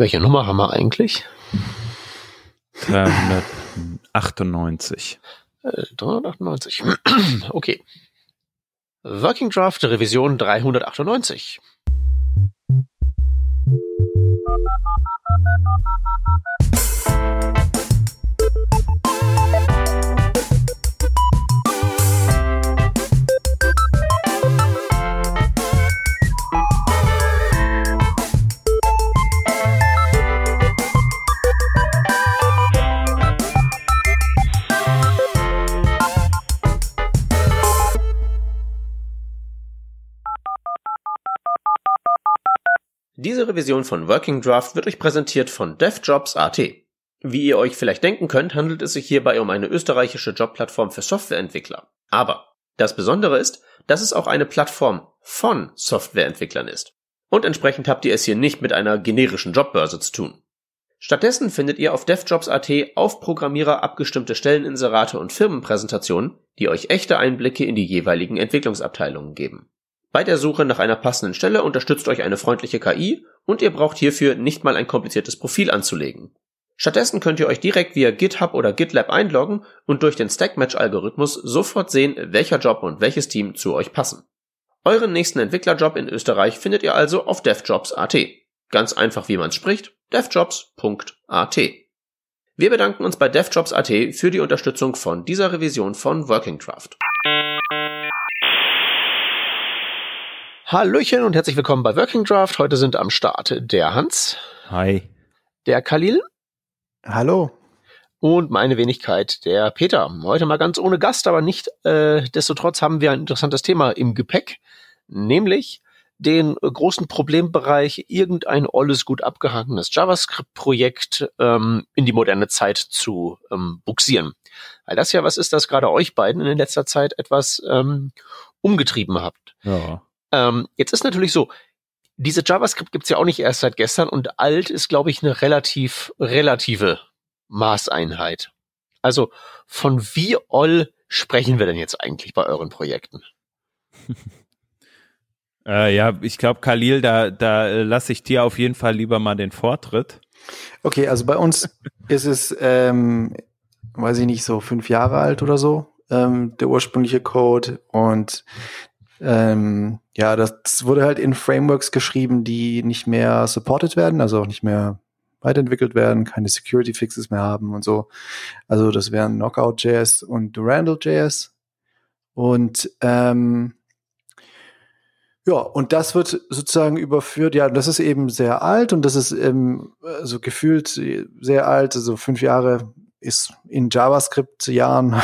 Welche Nummer haben wir eigentlich? 398. Äh, 398. okay. Working Draft Revision 398. Diese Revision von Working Draft wird euch präsentiert von DevJobs.at. Wie ihr euch vielleicht denken könnt, handelt es sich hierbei um eine österreichische Jobplattform für Softwareentwickler. Aber das Besondere ist, dass es auch eine Plattform von Softwareentwicklern ist. Und entsprechend habt ihr es hier nicht mit einer generischen Jobbörse zu tun. Stattdessen findet ihr auf DevJobs.at auf Programmierer abgestimmte Stelleninserate und Firmenpräsentationen, die euch echte Einblicke in die jeweiligen Entwicklungsabteilungen geben. Bei der Suche nach einer passenden Stelle unterstützt euch eine freundliche KI und ihr braucht hierfür nicht mal ein kompliziertes Profil anzulegen. Stattdessen könnt ihr euch direkt via GitHub oder GitLab einloggen und durch den Stackmatch-Algorithmus sofort sehen, welcher Job und welches Team zu euch passen. Euren nächsten Entwicklerjob in Österreich findet ihr also auf devjobs.at. Ganz einfach wie man spricht, devjobs.at. Wir bedanken uns bei devjobs.at für die Unterstützung von dieser Revision von Working Draft. Hallöchen und herzlich willkommen bei Working Draft. Heute sind am Start der Hans. Hi. Der Khalil. Hallo. Und meine Wenigkeit, der Peter. Heute mal ganz ohne Gast, aber nicht äh, destotrotz haben wir ein interessantes Thema im Gepäck, nämlich den großen Problembereich, irgendein olles, gut abgehangenes JavaScript-Projekt ähm, in die moderne Zeit zu ähm, buxieren. Weil das ja was ist, das gerade euch beiden in letzter Zeit etwas ähm, umgetrieben habt. Ja. Ähm, jetzt ist natürlich so, diese JavaScript gibt's ja auch nicht erst seit gestern und alt ist, glaube ich, eine relativ relative Maßeinheit. Also von wie oll sprechen wir denn jetzt eigentlich bei euren Projekten? äh, ja, ich glaube, Khalil, da, da äh, lasse ich dir auf jeden Fall lieber mal den Vortritt. Okay, also bei uns ist es, ähm, weiß ich nicht, so fünf Jahre alt oder so, ähm, der ursprüngliche Code. Und ähm, ja, das wurde halt in Frameworks geschrieben, die nicht mehr supported werden, also auch nicht mehr weiterentwickelt werden, keine Security Fixes mehr haben und so. Also das wären Knockout.js und Durandal.js. Und ähm, ja, und das wird sozusagen überführt, ja, das ist eben sehr alt und das ist ähm, so gefühlt sehr alt, also fünf Jahre ist in JavaScript-Jahren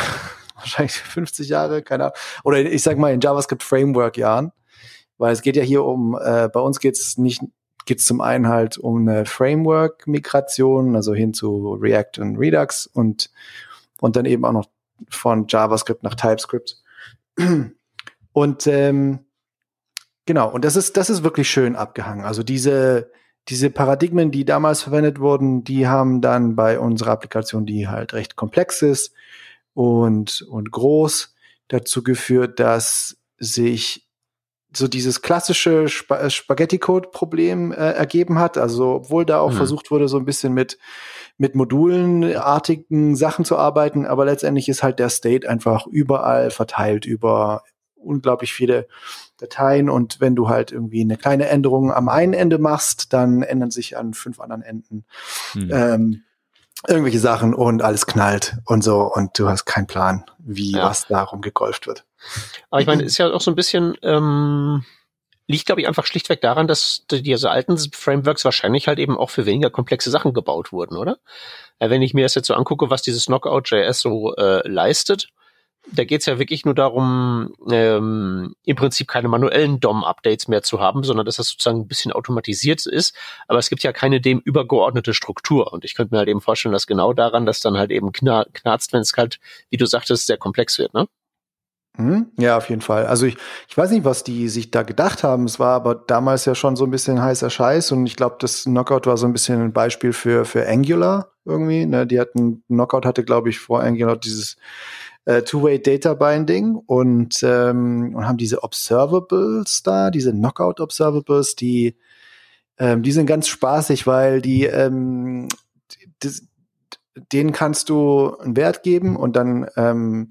wahrscheinlich 50 Jahre, keine Ahnung. Oder ich sag mal in JavaScript Framework Jahren. Weil es geht ja hier um, äh, bei uns geht es nicht, geht es zum einen halt um eine Framework-Migration, also hin zu React und Redux und, und dann eben auch noch von JavaScript nach TypeScript. Und ähm, genau, und das ist, das ist wirklich schön abgehangen. Also diese, diese Paradigmen, die damals verwendet wurden, die haben dann bei unserer Applikation, die halt recht komplex ist, und, und groß dazu geführt, dass sich so dieses klassische Sp äh, Spaghetti-Code-Problem äh, ergeben hat. Also obwohl da auch mhm. versucht wurde, so ein bisschen mit mit modulenartigen Sachen zu arbeiten, aber letztendlich ist halt der State einfach überall verteilt über unglaublich viele Dateien und wenn du halt irgendwie eine kleine Änderung am einen Ende machst, dann ändern sich an fünf anderen Enden. Mhm. Ähm, irgendwelche Sachen und alles knallt und so und du hast keinen Plan, wie ja. was darum gegolft wird. Aber ich meine, ist ja auch so ein bisschen, ähm, liegt glaube ich einfach schlichtweg daran, dass diese alten Frameworks wahrscheinlich halt eben auch für weniger komplexe Sachen gebaut wurden, oder? Wenn ich mir das jetzt so angucke, was dieses Knockout.js so äh, leistet, da geht's ja wirklich nur darum, ähm, im Prinzip keine manuellen DOM-Updates mehr zu haben, sondern dass das sozusagen ein bisschen automatisiert ist. Aber es gibt ja keine dem übergeordnete Struktur. Und ich könnte mir halt eben vorstellen, dass genau daran, dass dann halt eben knar knarzt, wenn es halt, wie du sagtest, sehr komplex wird, ne? Hm? Ja, auf jeden Fall. Also ich, ich weiß nicht, was die sich da gedacht haben. Es war aber damals ja schon so ein bisschen heißer Scheiß und ich glaube, das Knockout war so ein bisschen ein Beispiel für, für Angular irgendwie. Ne? Die hatten, Knockout hatte, glaube ich, vor Angular dieses äh, Two-Way Data Binding und, ähm, und haben diese Observables da, diese Knockout Observables, die Ähm, die sind ganz spaßig, weil die, ähm, das, denen kannst du einen Wert geben und dann ähm,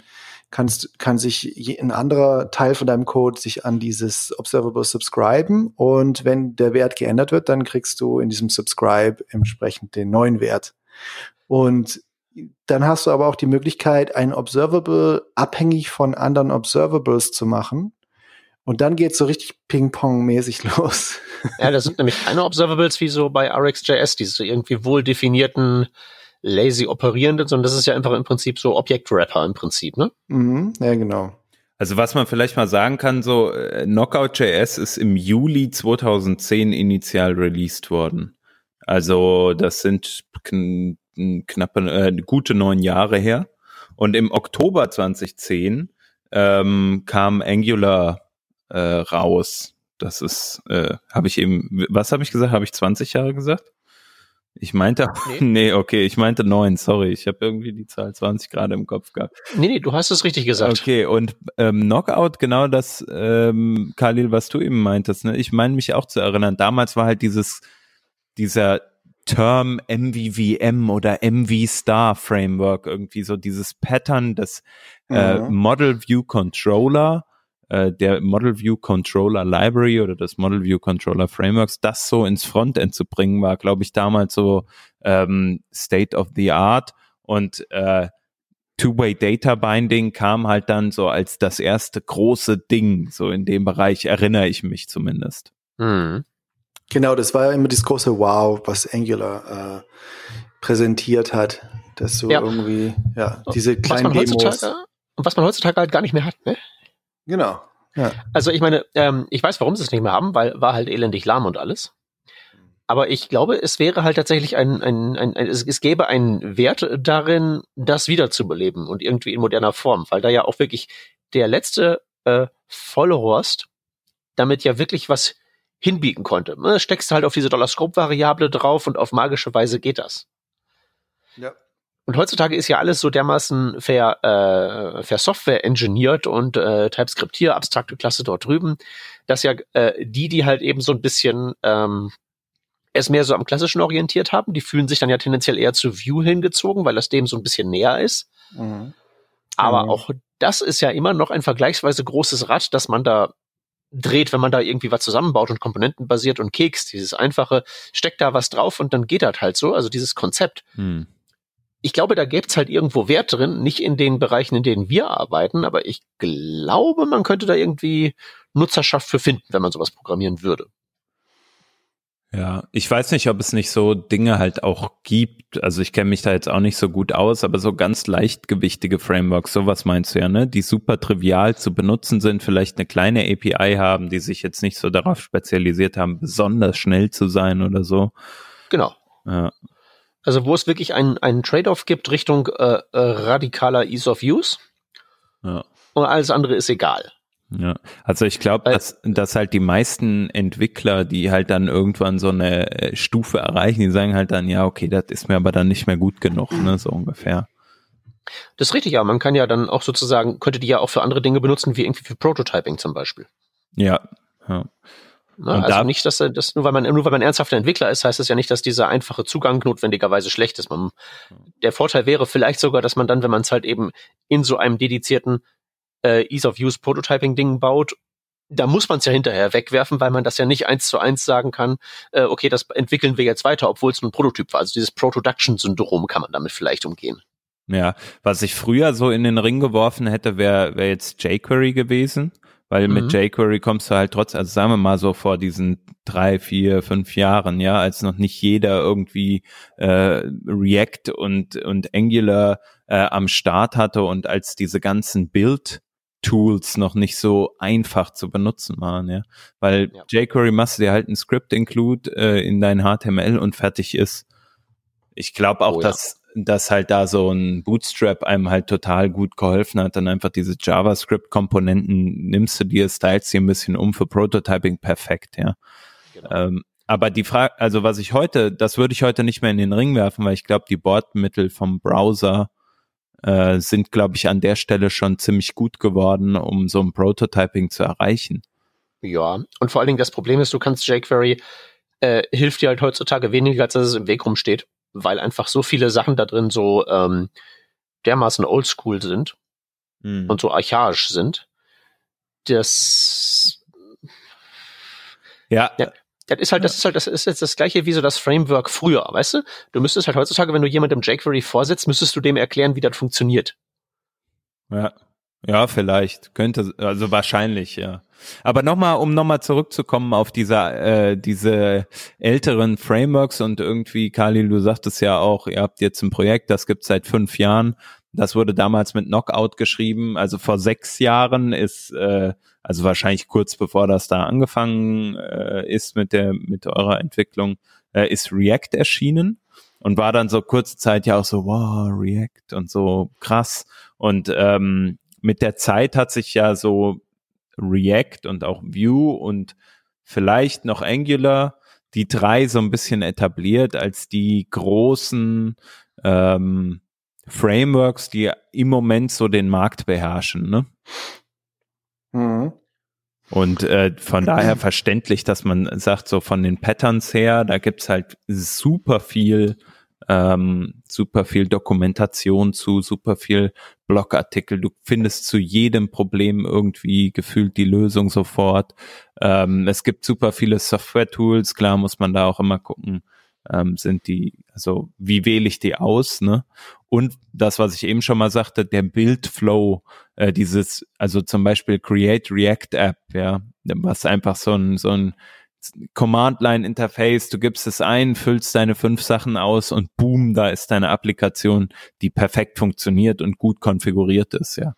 kannst, kann sich ein anderer Teil von deinem Code sich an dieses Observable subscriben und wenn der Wert geändert wird, dann kriegst du in diesem Subscribe entsprechend den neuen Wert. Und dann hast du aber auch die Möglichkeit, ein Observable abhängig von anderen Observables zu machen. Und dann geht's so richtig Ping-Pong-mäßig los. Ja, das sind nämlich keine Observables wie so bei RxJS, diese irgendwie wohl definierten lazy operierenden, sondern das ist ja einfach im Prinzip so Object Wrapper im Prinzip, ne? Mhm, ja, genau. Also was man vielleicht mal sagen kann, so äh, Knockout.js ist im Juli 2010 initial released worden. Also das sind knappe, äh, gute neun Jahre her. Und im Oktober 2010 ähm, kam Angular äh, raus. Das ist, äh, habe ich eben, was habe ich gesagt? Habe ich 20 Jahre gesagt? Ich meinte, nee. nee, okay, ich meinte neun, sorry, ich habe irgendwie die Zahl 20 gerade im Kopf gehabt. Nee, nee, du hast es richtig gesagt. Okay, und ähm, Knockout, genau das, ähm, Khalil, was du eben meintest, ne? ich meine mich auch zu erinnern, damals war halt dieses, dieser Term MVVM oder MV Star Framework irgendwie so dieses Pattern des äh, mhm. Model View Controller äh, der Model View Controller Library oder des Model View Controller Frameworks, das so ins Frontend zu bringen, war, glaube ich, damals so ähm, State of the Art und äh, Two-Way Data Binding kam halt dann so als das erste große Ding, so in dem Bereich erinnere ich mich zumindest. Mhm. Genau, das war ja immer das große Wow, was Angular äh, präsentiert hat, dass so ja. irgendwie, ja, diese kleinen was Demos. Und was man heutzutage halt gar nicht mehr hat, ne? Genau. Ja. Also ich meine, ähm, ich weiß, warum sie es nicht mehr haben, weil war halt elendig lahm und alles. Aber ich glaube, es wäre halt tatsächlich ein, ein, ein, ein es, es gäbe einen Wert darin, das wiederzubeleben und irgendwie in moderner Form, weil da ja auch wirklich der letzte äh, Vollhorst damit ja wirklich was hinbiegen konnte. Ne, steckst halt auf diese Dollar-Scope-Variable drauf und auf magische Weise geht das. Ja. Und heutzutage ist ja alles so dermaßen ver, äh, ver Software engineert und äh, TypeScript hier, abstrakte Klasse dort drüben, dass ja äh, die, die halt eben so ein bisschen ähm, es mehr so am Klassischen orientiert haben, die fühlen sich dann ja tendenziell eher zu View hingezogen, weil das dem so ein bisschen näher ist. Mhm. Aber mhm. auch das ist ja immer noch ein vergleichsweise großes Rad, das man da dreht, wenn man da irgendwie was zusammenbaut und komponentenbasiert und kekst. Dieses einfache, steckt da was drauf und dann geht das halt so. Also dieses Konzept. Mhm ich glaube, da gäbe es halt irgendwo Wert drin, nicht in den Bereichen, in denen wir arbeiten, aber ich glaube, man könnte da irgendwie Nutzerschaft für finden, wenn man sowas programmieren würde. Ja, ich weiß nicht, ob es nicht so Dinge halt auch gibt. Also ich kenne mich da jetzt auch nicht so gut aus, aber so ganz leichtgewichtige Frameworks, sowas meinst du ja, ne? Die super trivial zu benutzen sind, vielleicht eine kleine API haben, die sich jetzt nicht so darauf spezialisiert haben, besonders schnell zu sein oder so. Genau. Ja. Also wo es wirklich einen, einen Trade-off gibt Richtung äh, äh, radikaler Ease of Use. Ja. Und alles andere ist egal. Ja, also ich glaube, dass, dass halt die meisten Entwickler, die halt dann irgendwann so eine äh, Stufe erreichen, die sagen halt dann, ja, okay, das ist mir aber dann nicht mehr gut genug, ne, so ungefähr. Das ist richtig, ja. Man kann ja dann auch sozusagen, könnte die ja auch für andere Dinge benutzen, wie irgendwie für Prototyping zum Beispiel. Ja, ja. Ne? also da nicht, dass, dass nur weil man nur weil man ernsthafter Entwickler ist, heißt das ja nicht, dass dieser einfache Zugang notwendigerweise schlecht ist. Man, der Vorteil wäre vielleicht sogar, dass man dann, wenn man es halt eben in so einem dedizierten äh, Ease of Use Prototyping Ding baut, da muss man es ja hinterher wegwerfen, weil man das ja nicht eins zu eins sagen kann, äh, okay, das entwickeln wir jetzt weiter, obwohl es nur ein Prototyp war. Also dieses Production-Syndrom kann man damit vielleicht umgehen. Ja, was ich früher so in den Ring geworfen hätte, wäre wär jetzt jQuery gewesen weil mhm. mit jQuery kommst du halt trotzdem, also sagen wir mal so vor diesen drei, vier, fünf Jahren, ja, als noch nicht jeder irgendwie äh, React und, und Angular äh, am Start hatte und als diese ganzen Build Tools noch nicht so einfach zu benutzen waren, ja. Weil ja. jQuery machst du dir halt ein Script include äh, in dein HTML und fertig ist. Ich glaube auch, oh, ja. dass dass halt da so ein Bootstrap einem halt total gut geholfen hat, dann einfach diese JavaScript-Komponenten nimmst du dir, stylst sie ein bisschen um für Prototyping perfekt, ja. Genau. Ähm, aber die Frage, also was ich heute, das würde ich heute nicht mehr in den Ring werfen, weil ich glaube, die Bordmittel vom Browser äh, sind, glaube ich, an der Stelle schon ziemlich gut geworden, um so ein Prototyping zu erreichen. Ja, und vor allen Dingen das Problem ist, du kannst jQuery äh, hilft dir halt heutzutage weniger, als dass es im Weg rumsteht, weil einfach so viele Sachen da drin so ähm, dermaßen oldschool sind hm. und so archaisch sind. Das ja. ja. Das ist halt, das ist halt, das ist jetzt das gleiche wie so das Framework früher, weißt du? Du müsstest halt heutzutage, wenn du jemandem jQuery vorsetzt, müsstest du dem erklären, wie das funktioniert. Ja. Ja, vielleicht. Könnte, also wahrscheinlich, ja. Aber nochmal, um nochmal zurückzukommen auf diese, äh, diese älteren Frameworks und irgendwie, Kali, du sagtest ja auch, ihr habt jetzt ein Projekt, das gibt seit fünf Jahren. Das wurde damals mit Knockout geschrieben. Also vor sechs Jahren ist, äh, also wahrscheinlich kurz bevor das da angefangen äh, ist mit der, mit eurer Entwicklung, äh, ist React erschienen und war dann so kurze Zeit ja auch so, wow, React und so krass. Und ähm, mit der Zeit hat sich ja so React und auch Vue und vielleicht noch Angular, die drei so ein bisschen etabliert als die großen ähm, Frameworks, die im Moment so den Markt beherrschen. Ne? Mhm. Und äh, von daher verständlich, dass man sagt, so von den Patterns her, da gibt's halt super viel ähm, super viel Dokumentation zu, super viel Blogartikel. Du findest zu jedem Problem irgendwie gefühlt die Lösung sofort. Ähm, es gibt super viele Software-Tools. Klar muss man da auch immer gucken, ähm, sind die, also wie wähle ich die aus, ne? Und das, was ich eben schon mal sagte, der Bildflow, äh, dieses, also zum Beispiel Create React App, ja, was einfach so ein, so ein Command-Line-Interface, du gibst es ein, füllst deine fünf Sachen aus und boom, da ist deine Applikation, die perfekt funktioniert und gut konfiguriert ist, ja.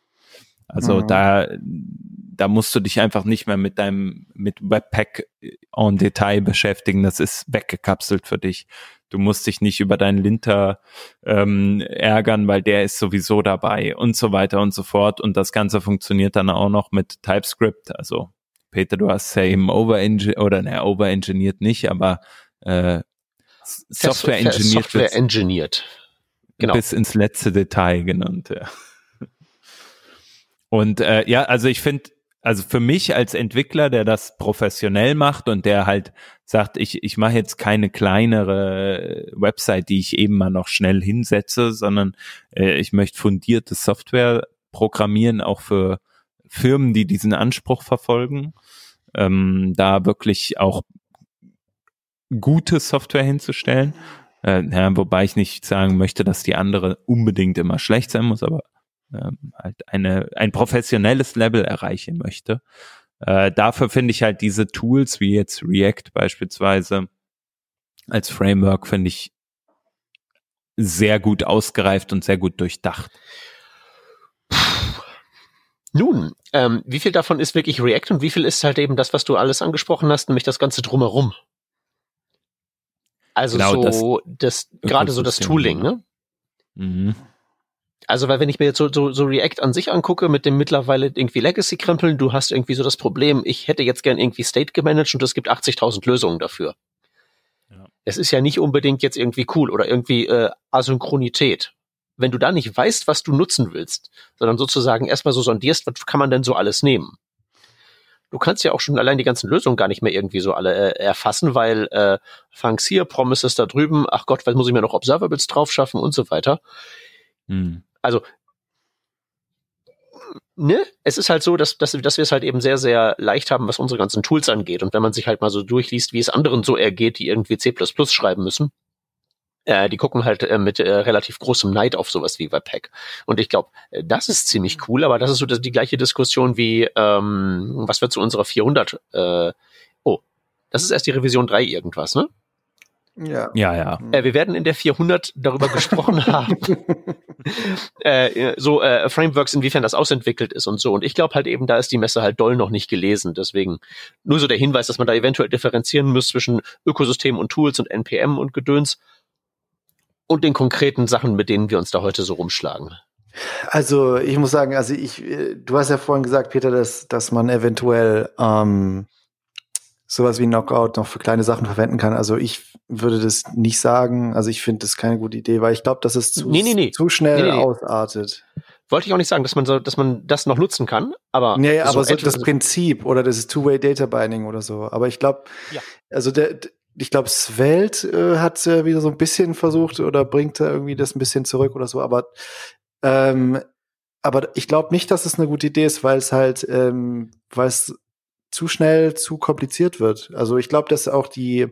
Also mhm. da, da musst du dich einfach nicht mehr mit deinem, mit Webpack en Detail beschäftigen. Das ist weggekapselt für dich. Du musst dich nicht über deinen Linter ähm, ärgern, weil der ist sowieso dabei und so weiter und so fort. Und das Ganze funktioniert dann auch noch mit TypeScript. Also Peter, du hast ja eben overengineert, oder ne, overengineert nicht, aber äh, Software engineert. Software engineert. Genau. Bis ins letzte Detail genannt, ja. Und äh, ja, also ich finde, also für mich als Entwickler, der das professionell macht und der halt sagt, ich, ich mache jetzt keine kleinere Website, die ich eben mal noch schnell hinsetze, sondern äh, ich möchte fundierte Software programmieren, auch für Firmen, die diesen Anspruch verfolgen, ähm, da wirklich auch gute Software hinzustellen. Äh, ja, wobei ich nicht sagen möchte, dass die andere unbedingt immer schlecht sein muss, aber ähm, halt eine, ein professionelles Level erreichen möchte. Äh, dafür finde ich halt diese Tools wie jetzt React beispielsweise als Framework finde ich sehr gut ausgereift und sehr gut durchdacht. Nun, ähm, wie viel davon ist wirklich React und wie viel ist halt eben das, was du alles angesprochen hast, nämlich das Ganze drumherum? Also genau, so das, das gerade so das Tooling, ne? Mhm. Also, weil wenn ich mir jetzt so, so, so React an sich angucke, mit dem mittlerweile irgendwie Legacy-Krempeln, du hast irgendwie so das Problem, ich hätte jetzt gern irgendwie State gemanagt und es gibt 80.000 Lösungen dafür. Ja. Es ist ja nicht unbedingt jetzt irgendwie cool oder irgendwie äh, Asynchronität wenn du da nicht weißt, was du nutzen willst, sondern sozusagen erstmal so sondierst, was kann man denn so alles nehmen? Du kannst ja auch schon allein die ganzen Lösungen gar nicht mehr irgendwie so alle äh, erfassen, weil äh, Funks hier, Promises da drüben, ach Gott, was muss ich mir noch Observables drauf schaffen und so weiter. Hm. Also ne, es ist halt so, dass, dass, dass wir es halt eben sehr, sehr leicht haben, was unsere ganzen Tools angeht. Und wenn man sich halt mal so durchliest, wie es anderen so ergeht, die irgendwie C schreiben müssen, äh, die gucken halt äh, mit äh, relativ großem Neid auf sowas wie Webpack. Und ich glaube, äh, das ist ziemlich cool, aber das ist so das, die gleiche Diskussion wie, ähm, was wird zu unserer 400? Äh, oh, das ist erst die Revision 3 irgendwas, ne? Ja. Ja, ja. Äh, wir werden in der 400 darüber gesprochen haben, äh, so äh, Frameworks, inwiefern das ausentwickelt ist und so. Und ich glaube halt eben, da ist die Messe halt doll noch nicht gelesen. Deswegen nur so der Hinweis, dass man da eventuell differenzieren muss zwischen Ökosystem und Tools und NPM und Gedöns und den konkreten Sachen, mit denen wir uns da heute so rumschlagen? Also ich muss sagen, also ich, du hast ja vorhin gesagt, Peter, dass, dass man eventuell ähm, sowas wie Knockout noch für kleine Sachen verwenden kann. Also ich würde das nicht sagen. Also ich finde das keine gute Idee, weil ich glaube, dass es zu, nee, nee, nee. zu schnell ausartet. Wollte ich auch nicht sagen, dass man so, dass man das noch nutzen kann, aber nee, aber so das Prinzip oder das Two-Way Data Binding oder so. Aber ich glaube, ja. also der, ich glaube, Svelte äh, hat äh, wieder so ein bisschen versucht oder bringt da irgendwie das ein bisschen zurück oder so, aber ähm, aber ich glaube nicht, dass es eine gute Idee ist, weil es halt, ähm, weil es zu schnell zu kompliziert wird. Also ich glaube, dass auch die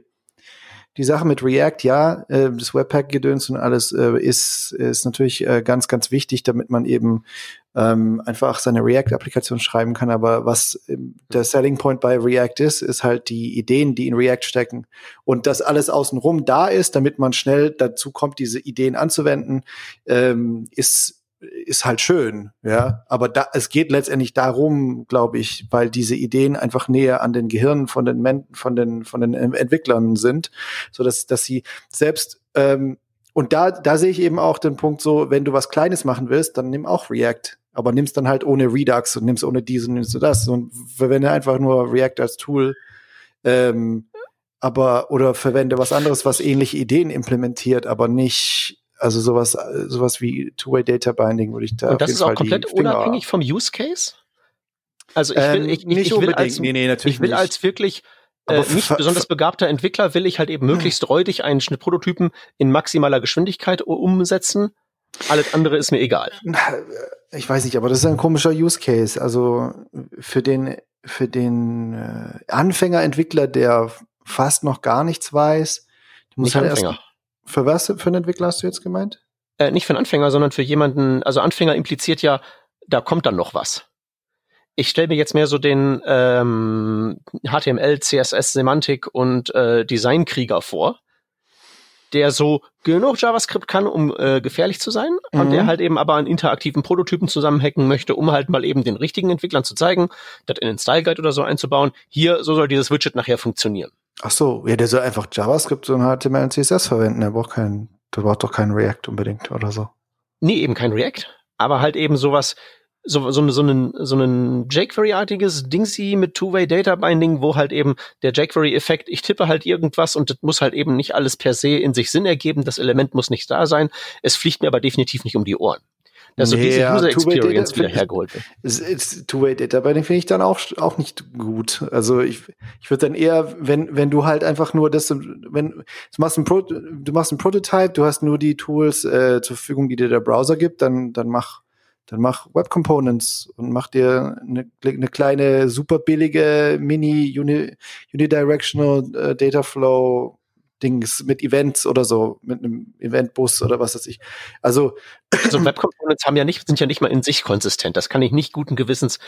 die Sache mit React, ja, äh, das Webpack-Gedöns und alles äh, ist, ist natürlich äh, ganz, ganz wichtig, damit man eben ähm, einfach seine React-Applikation schreiben kann. Aber was ähm, der Selling Point bei React ist, ist halt die Ideen, die in React stecken. Und dass alles außenrum da ist, damit man schnell dazu kommt, diese Ideen anzuwenden, ähm, ist ist halt schön, ja. Aber da, es geht letztendlich darum, glaube ich, weil diese Ideen einfach näher an den Gehirnen von den Men von den von den Entwicklern sind, so dass dass sie selbst ähm, und da da sehe ich eben auch den Punkt so, wenn du was Kleines machen willst, dann nimm auch React, aber nimm's dann halt ohne Redux und nimm's ohne diesen, nimmst du das und verwende einfach nur React als Tool. Ähm, aber oder verwende was anderes, was ähnliche Ideen implementiert, aber nicht also sowas, sowas wie Two-Way Data Binding würde ich da. Und das ist auch Fall komplett unabhängig vom Use Case? Also ich will, ähm, ich, ich, ich will als, nee, nee, natürlich ich will nicht. als wirklich äh, nicht besonders begabter Entwickler will ich halt eben möglichst räudig einen Schnittprototypen in maximaler Geschwindigkeit umsetzen. Alles andere ist mir egal. Ich weiß nicht, aber das ist ein komischer Use Case. Also für den für den äh, Anfängerentwickler, der fast noch gar nichts weiß, muss nicht halt Anfänger. erst für was für einen Entwickler hast du jetzt gemeint? Äh, nicht für einen Anfänger, sondern für jemanden, also Anfänger impliziert ja, da kommt dann noch was. Ich stelle mir jetzt mehr so den ähm, HTML, CSS, Semantik und äh, Designkrieger vor, der so genug JavaScript kann, um äh, gefährlich zu sein mhm. und der halt eben aber einen interaktiven Prototypen zusammenhacken möchte, um halt mal eben den richtigen Entwicklern zu zeigen, das in den Style Guide oder so einzubauen. Hier, so soll dieses Widget nachher funktionieren. Ach so, ja, der soll einfach JavaScript und HTML und CSS verwenden. Der braucht keinen, der braucht doch keinen React unbedingt oder so. Nee, eben kein React, aber halt eben sowas, so, so, so einen, so einen jQuery-artiges Dingsy mit Two-Way Data Binding, wo halt eben der jQuery-Effekt, ich tippe halt irgendwas und das muss halt eben nicht alles per se in sich Sinn ergeben, das Element muss nicht da sein. Es fliegt mir aber definitiv nicht um die Ohren dass so diese User Experience wieder hergeholt wird. Two-Way Data Binding finde ich dann auch, auch nicht gut. Also ich, ich würde dann eher, wenn, wenn du halt einfach nur das, wenn du machst ein, Pro, du machst ein Prototype, du hast nur die Tools äh, zur Verfügung, die dir der Browser gibt, dann, dann mach, dann mach Web Components und mach dir eine, eine kleine, super billige Mini Unidirectional äh, Data Flow Dings mit Events oder so, mit einem Eventbus oder was weiß ich. Also, also Web Components haben ja nicht, sind ja nicht mal in sich konsistent. Das kann ich nicht guten Gewissens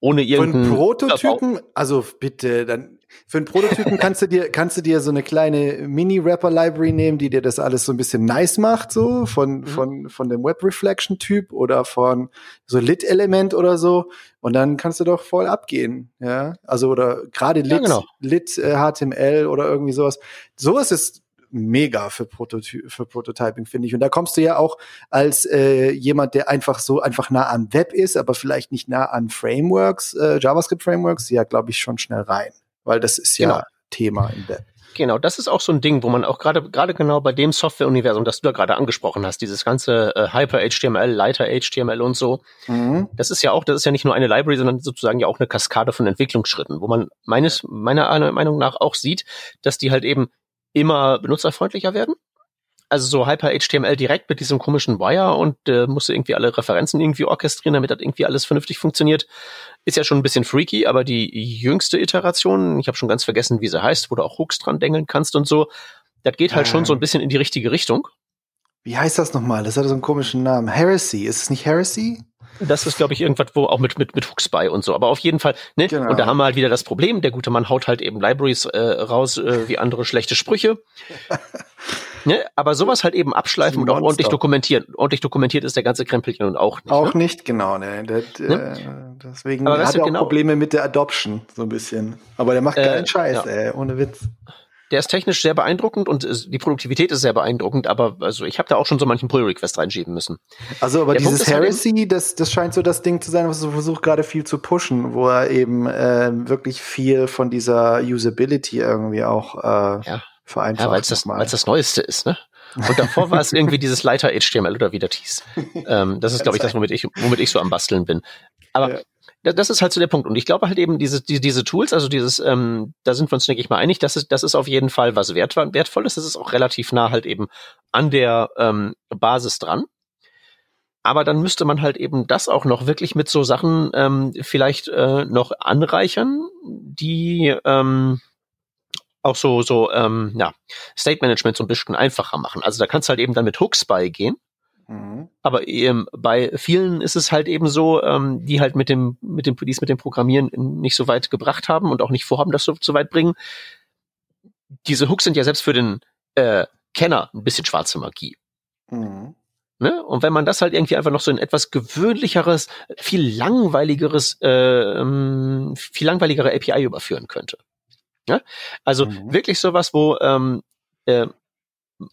ohne irgendeinen. Von Prototypen, also bitte, dann für einen Prototypen kannst du dir kannst du dir so eine kleine Mini Rapper Library nehmen, die dir das alles so ein bisschen nice macht, so von mhm. von von dem Web Reflection Typ oder von so Lit Element oder so und dann kannst du doch voll abgehen, ja? Also oder gerade Lit ja, genau. Lit äh, HTML oder irgendwie sowas. Sowas ist mega für, Prototy für Prototyping, finde ich. Und da kommst du ja auch als äh, jemand, der einfach so einfach nah am Web ist, aber vielleicht nicht nah an Frameworks, äh, JavaScript-Frameworks, ja, glaube ich, schon schnell rein. Weil das ist ja genau. Thema im Web. Genau, das ist auch so ein Ding, wo man auch gerade gerade genau bei dem Software-Universum, das du da gerade angesprochen hast, dieses ganze äh, Hyper-HTML, Leiter-HTML und so, mhm. das ist ja auch, das ist ja nicht nur eine Library, sondern sozusagen ja auch eine Kaskade von Entwicklungsschritten, wo man meines meiner Meinung nach auch sieht, dass die halt eben immer benutzerfreundlicher werden. Also so Hyper-HTML direkt mit diesem komischen Wire und äh, musst du irgendwie alle Referenzen irgendwie orchestrieren, damit das irgendwie alles vernünftig funktioniert. Ist ja schon ein bisschen freaky, aber die jüngste Iteration, ich habe schon ganz vergessen, wie sie heißt, wo du auch Hooks dran dengeln kannst und so, das geht halt ähm. schon so ein ähm. bisschen in die richtige Richtung. Wie heißt das nochmal? Das hat so einen komischen Namen. Heresy. Ist es nicht Heresy? Das ist, glaube ich, irgendwas, wo auch mit, mit, mit Hooks bei und so. Aber auf jeden Fall, ne? Genau. Und da haben wir halt wieder das Problem, der gute Mann haut halt eben Libraries äh, raus äh, wie andere schlechte Sprüche. ne? Aber sowas halt eben abschleifen und auch ordentlich dokumentieren. Ordentlich dokumentiert ist der ganze Krempelchen und auch nicht. Auch ne? nicht, genau, ne? Das, ne? Äh, deswegen Aber hat er auch genau, Probleme mit der Adoption, so ein bisschen. Aber der macht äh, keinen Scheiß, ja. ey, ohne Witz der ist technisch sehr beeindruckend und die Produktivität ist sehr beeindruckend, aber also ich habe da auch schon so manchen Pull-Request reinschieben müssen. Also aber der dieses halt Heresy, halt das, das scheint so das Ding zu sein, was er versucht gerade viel zu pushen, wo er eben äh, wirklich viel von dieser Usability irgendwie auch äh, ja. Vereinfacht. Ja, weil es das, das Neueste ist, ne? Und davor war es irgendwie dieses Leiter HTML oder wie das hieß. Ähm, das ist, glaube ich, das, womit ich, womit ich so am Basteln bin. Aber ja. das ist halt so der Punkt. Und ich glaube halt eben, diese, die, diese Tools, also dieses, ähm, da sind wir uns, denke ich mal, einig, das ist, das ist auf jeden Fall was wert, wertvolles. Das ist auch relativ nah halt eben an der ähm, Basis dran. Aber dann müsste man halt eben das auch noch wirklich mit so Sachen ähm, vielleicht äh, noch anreichern, die ähm, auch so, so, ähm, ja, State Management so ein bisschen einfacher machen. Also da kannst du halt eben dann mit Hooks beigehen Mhm. Aber ähm, bei vielen ist es halt eben so, ähm, die halt mit dem, mit dem, die es mit dem Programmieren nicht so weit gebracht haben und auch nicht vorhaben, das so, so weit bringen. Diese Hooks sind ja selbst für den äh, Kenner ein bisschen schwarze Magie. Mhm. Ne? Und wenn man das halt irgendwie einfach noch so ein etwas gewöhnlicheres, viel langweiligeres, äh, ähm, viel langweiligere API überführen könnte. Ja? Also mhm. wirklich sowas, wo ähm, äh,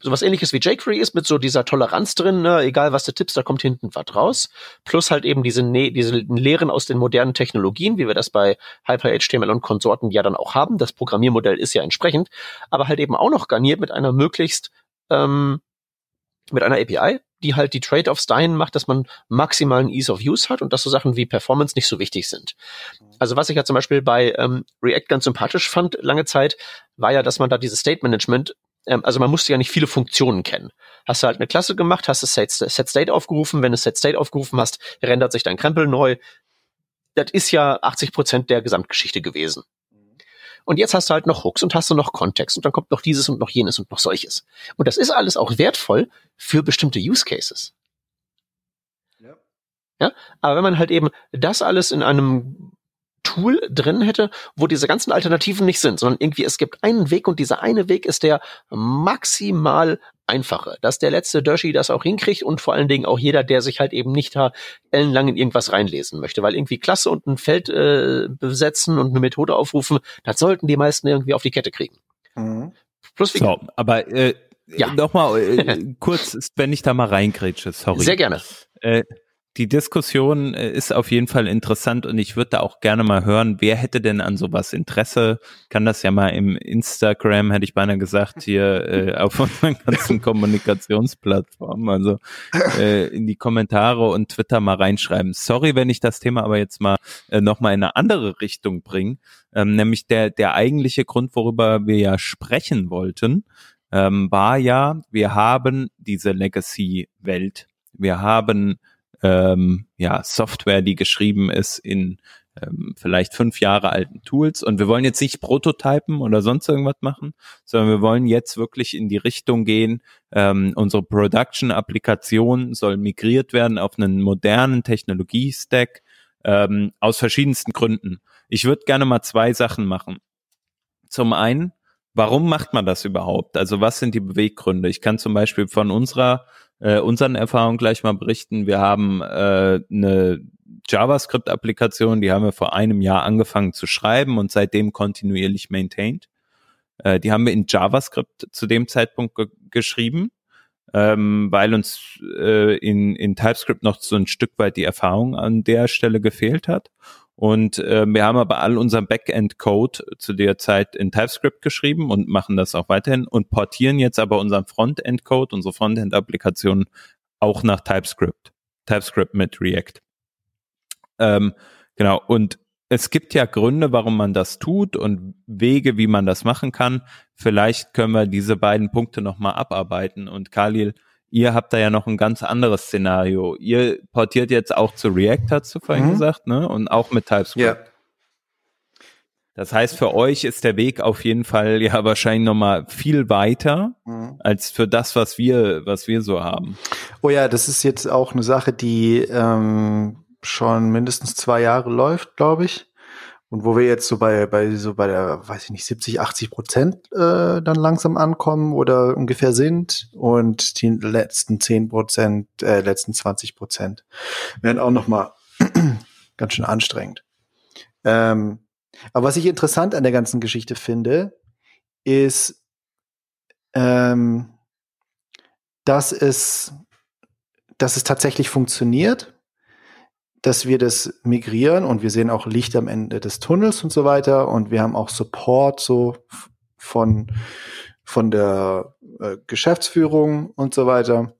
sowas ähnliches wie jQuery ist, mit so dieser Toleranz drin, ne? egal was du tippst, da kommt hinten was raus. Plus halt eben diese, ne diese Lehren aus den modernen Technologien, wie wir das bei HyperHTML und Konsorten ja dann auch haben. Das Programmiermodell ist ja entsprechend, aber halt eben auch noch garniert mit einer möglichst, ähm, mit einer API, die halt die Trade-offs dahin macht, dass man maximalen Ease of Use hat und dass so Sachen wie Performance nicht so wichtig sind. Also was ich ja zum Beispiel bei ähm, React ganz sympathisch fand lange Zeit, war ja, dass man da dieses State Management ähm, also man musste ja nicht viele Funktionen kennen. Hast du halt eine Klasse gemacht, hast Set, Set State aufgerufen, wenn du Set State aufgerufen hast, rendert sich dein Krempel neu. Das ist ja 80 Prozent der Gesamtgeschichte gewesen. Und jetzt hast du halt noch Hooks und hast du noch Kontext und dann kommt noch dieses und noch jenes und noch solches. Und das ist alles auch wertvoll für bestimmte Use Cases. Ja. ja. Aber wenn man halt eben das alles in einem Tool drin hätte, wo diese ganzen Alternativen nicht sind, sondern irgendwie es gibt einen Weg und dieser eine Weg ist der maximal einfache, dass der letzte Dershi das auch hinkriegt und vor allen Dingen auch jeder, der sich halt eben nicht da ellenlang in irgendwas reinlesen möchte, weil irgendwie Klasse und ein Feld äh, besetzen und eine Methode aufrufen, das sollten die meisten irgendwie auf die Kette kriegen. Mhm. Plus wie so, aber äh, ja. nochmal äh, kurz, wenn ich da mal reingrätsche, sorry. Sehr gerne. Äh, die Diskussion äh, ist auf jeden Fall interessant und ich würde da auch gerne mal hören, wer hätte denn an sowas Interesse? Kann das ja mal im Instagram, hätte ich beinahe gesagt, hier äh, auf unseren ganzen Kommunikationsplattformen, also äh, in die Kommentare und Twitter mal reinschreiben. Sorry, wenn ich das Thema aber jetzt mal äh, nochmal in eine andere Richtung bringe, ähm, nämlich der, der eigentliche Grund, worüber wir ja sprechen wollten, ähm, war ja, wir haben diese Legacy-Welt. Wir haben ähm, ja, Software, die geschrieben ist in ähm, vielleicht fünf Jahre alten Tools. Und wir wollen jetzt nicht Prototypen oder sonst irgendwas machen, sondern wir wollen jetzt wirklich in die Richtung gehen, ähm, unsere Production-Applikation soll migriert werden auf einen modernen Technologie-Stack ähm, aus verschiedensten Gründen. Ich würde gerne mal zwei Sachen machen. Zum einen, warum macht man das überhaupt? Also was sind die Beweggründe? Ich kann zum Beispiel von unserer äh, unseren Erfahrungen gleich mal berichten. Wir haben äh, eine JavaScript-Applikation, die haben wir vor einem Jahr angefangen zu schreiben und seitdem kontinuierlich maintained. Äh, die haben wir in JavaScript zu dem Zeitpunkt ge geschrieben, ähm, weil uns äh, in, in TypeScript noch so ein Stück weit die Erfahrung an der Stelle gefehlt hat. Und äh, wir haben aber all unseren Backend-Code zu der Zeit in TypeScript geschrieben und machen das auch weiterhin und portieren jetzt aber unseren Frontend-Code, unsere Frontend-Applikation auch nach TypeScript. TypeScript mit React. Ähm, genau. Und es gibt ja Gründe, warum man das tut und Wege, wie man das machen kann. Vielleicht können wir diese beiden Punkte nochmal abarbeiten. Und Khalil, Ihr habt da ja noch ein ganz anderes Szenario. Ihr portiert jetzt auch zu React, hast du vorhin mhm. gesagt, ne? Und auch mit TypeScript. Ja. Das heißt, für euch ist der Weg auf jeden Fall ja wahrscheinlich nochmal viel weiter mhm. als für das, was wir, was wir so haben. Oh ja, das ist jetzt auch eine Sache, die ähm, schon mindestens zwei Jahre läuft, glaube ich. Und wo wir jetzt so bei, bei so bei der, weiß ich nicht, 70, 80 Prozent äh, dann langsam ankommen oder ungefähr sind und die letzten 10 Prozent, äh, letzten 20 Prozent werden auch noch mal ganz schön anstrengend. Ähm, aber was ich interessant an der ganzen Geschichte finde, ist, ähm, dass es, dass es tatsächlich funktioniert dass wir das migrieren und wir sehen auch Licht am Ende des Tunnels und so weiter und wir haben auch Support so von von der äh, Geschäftsführung und so weiter.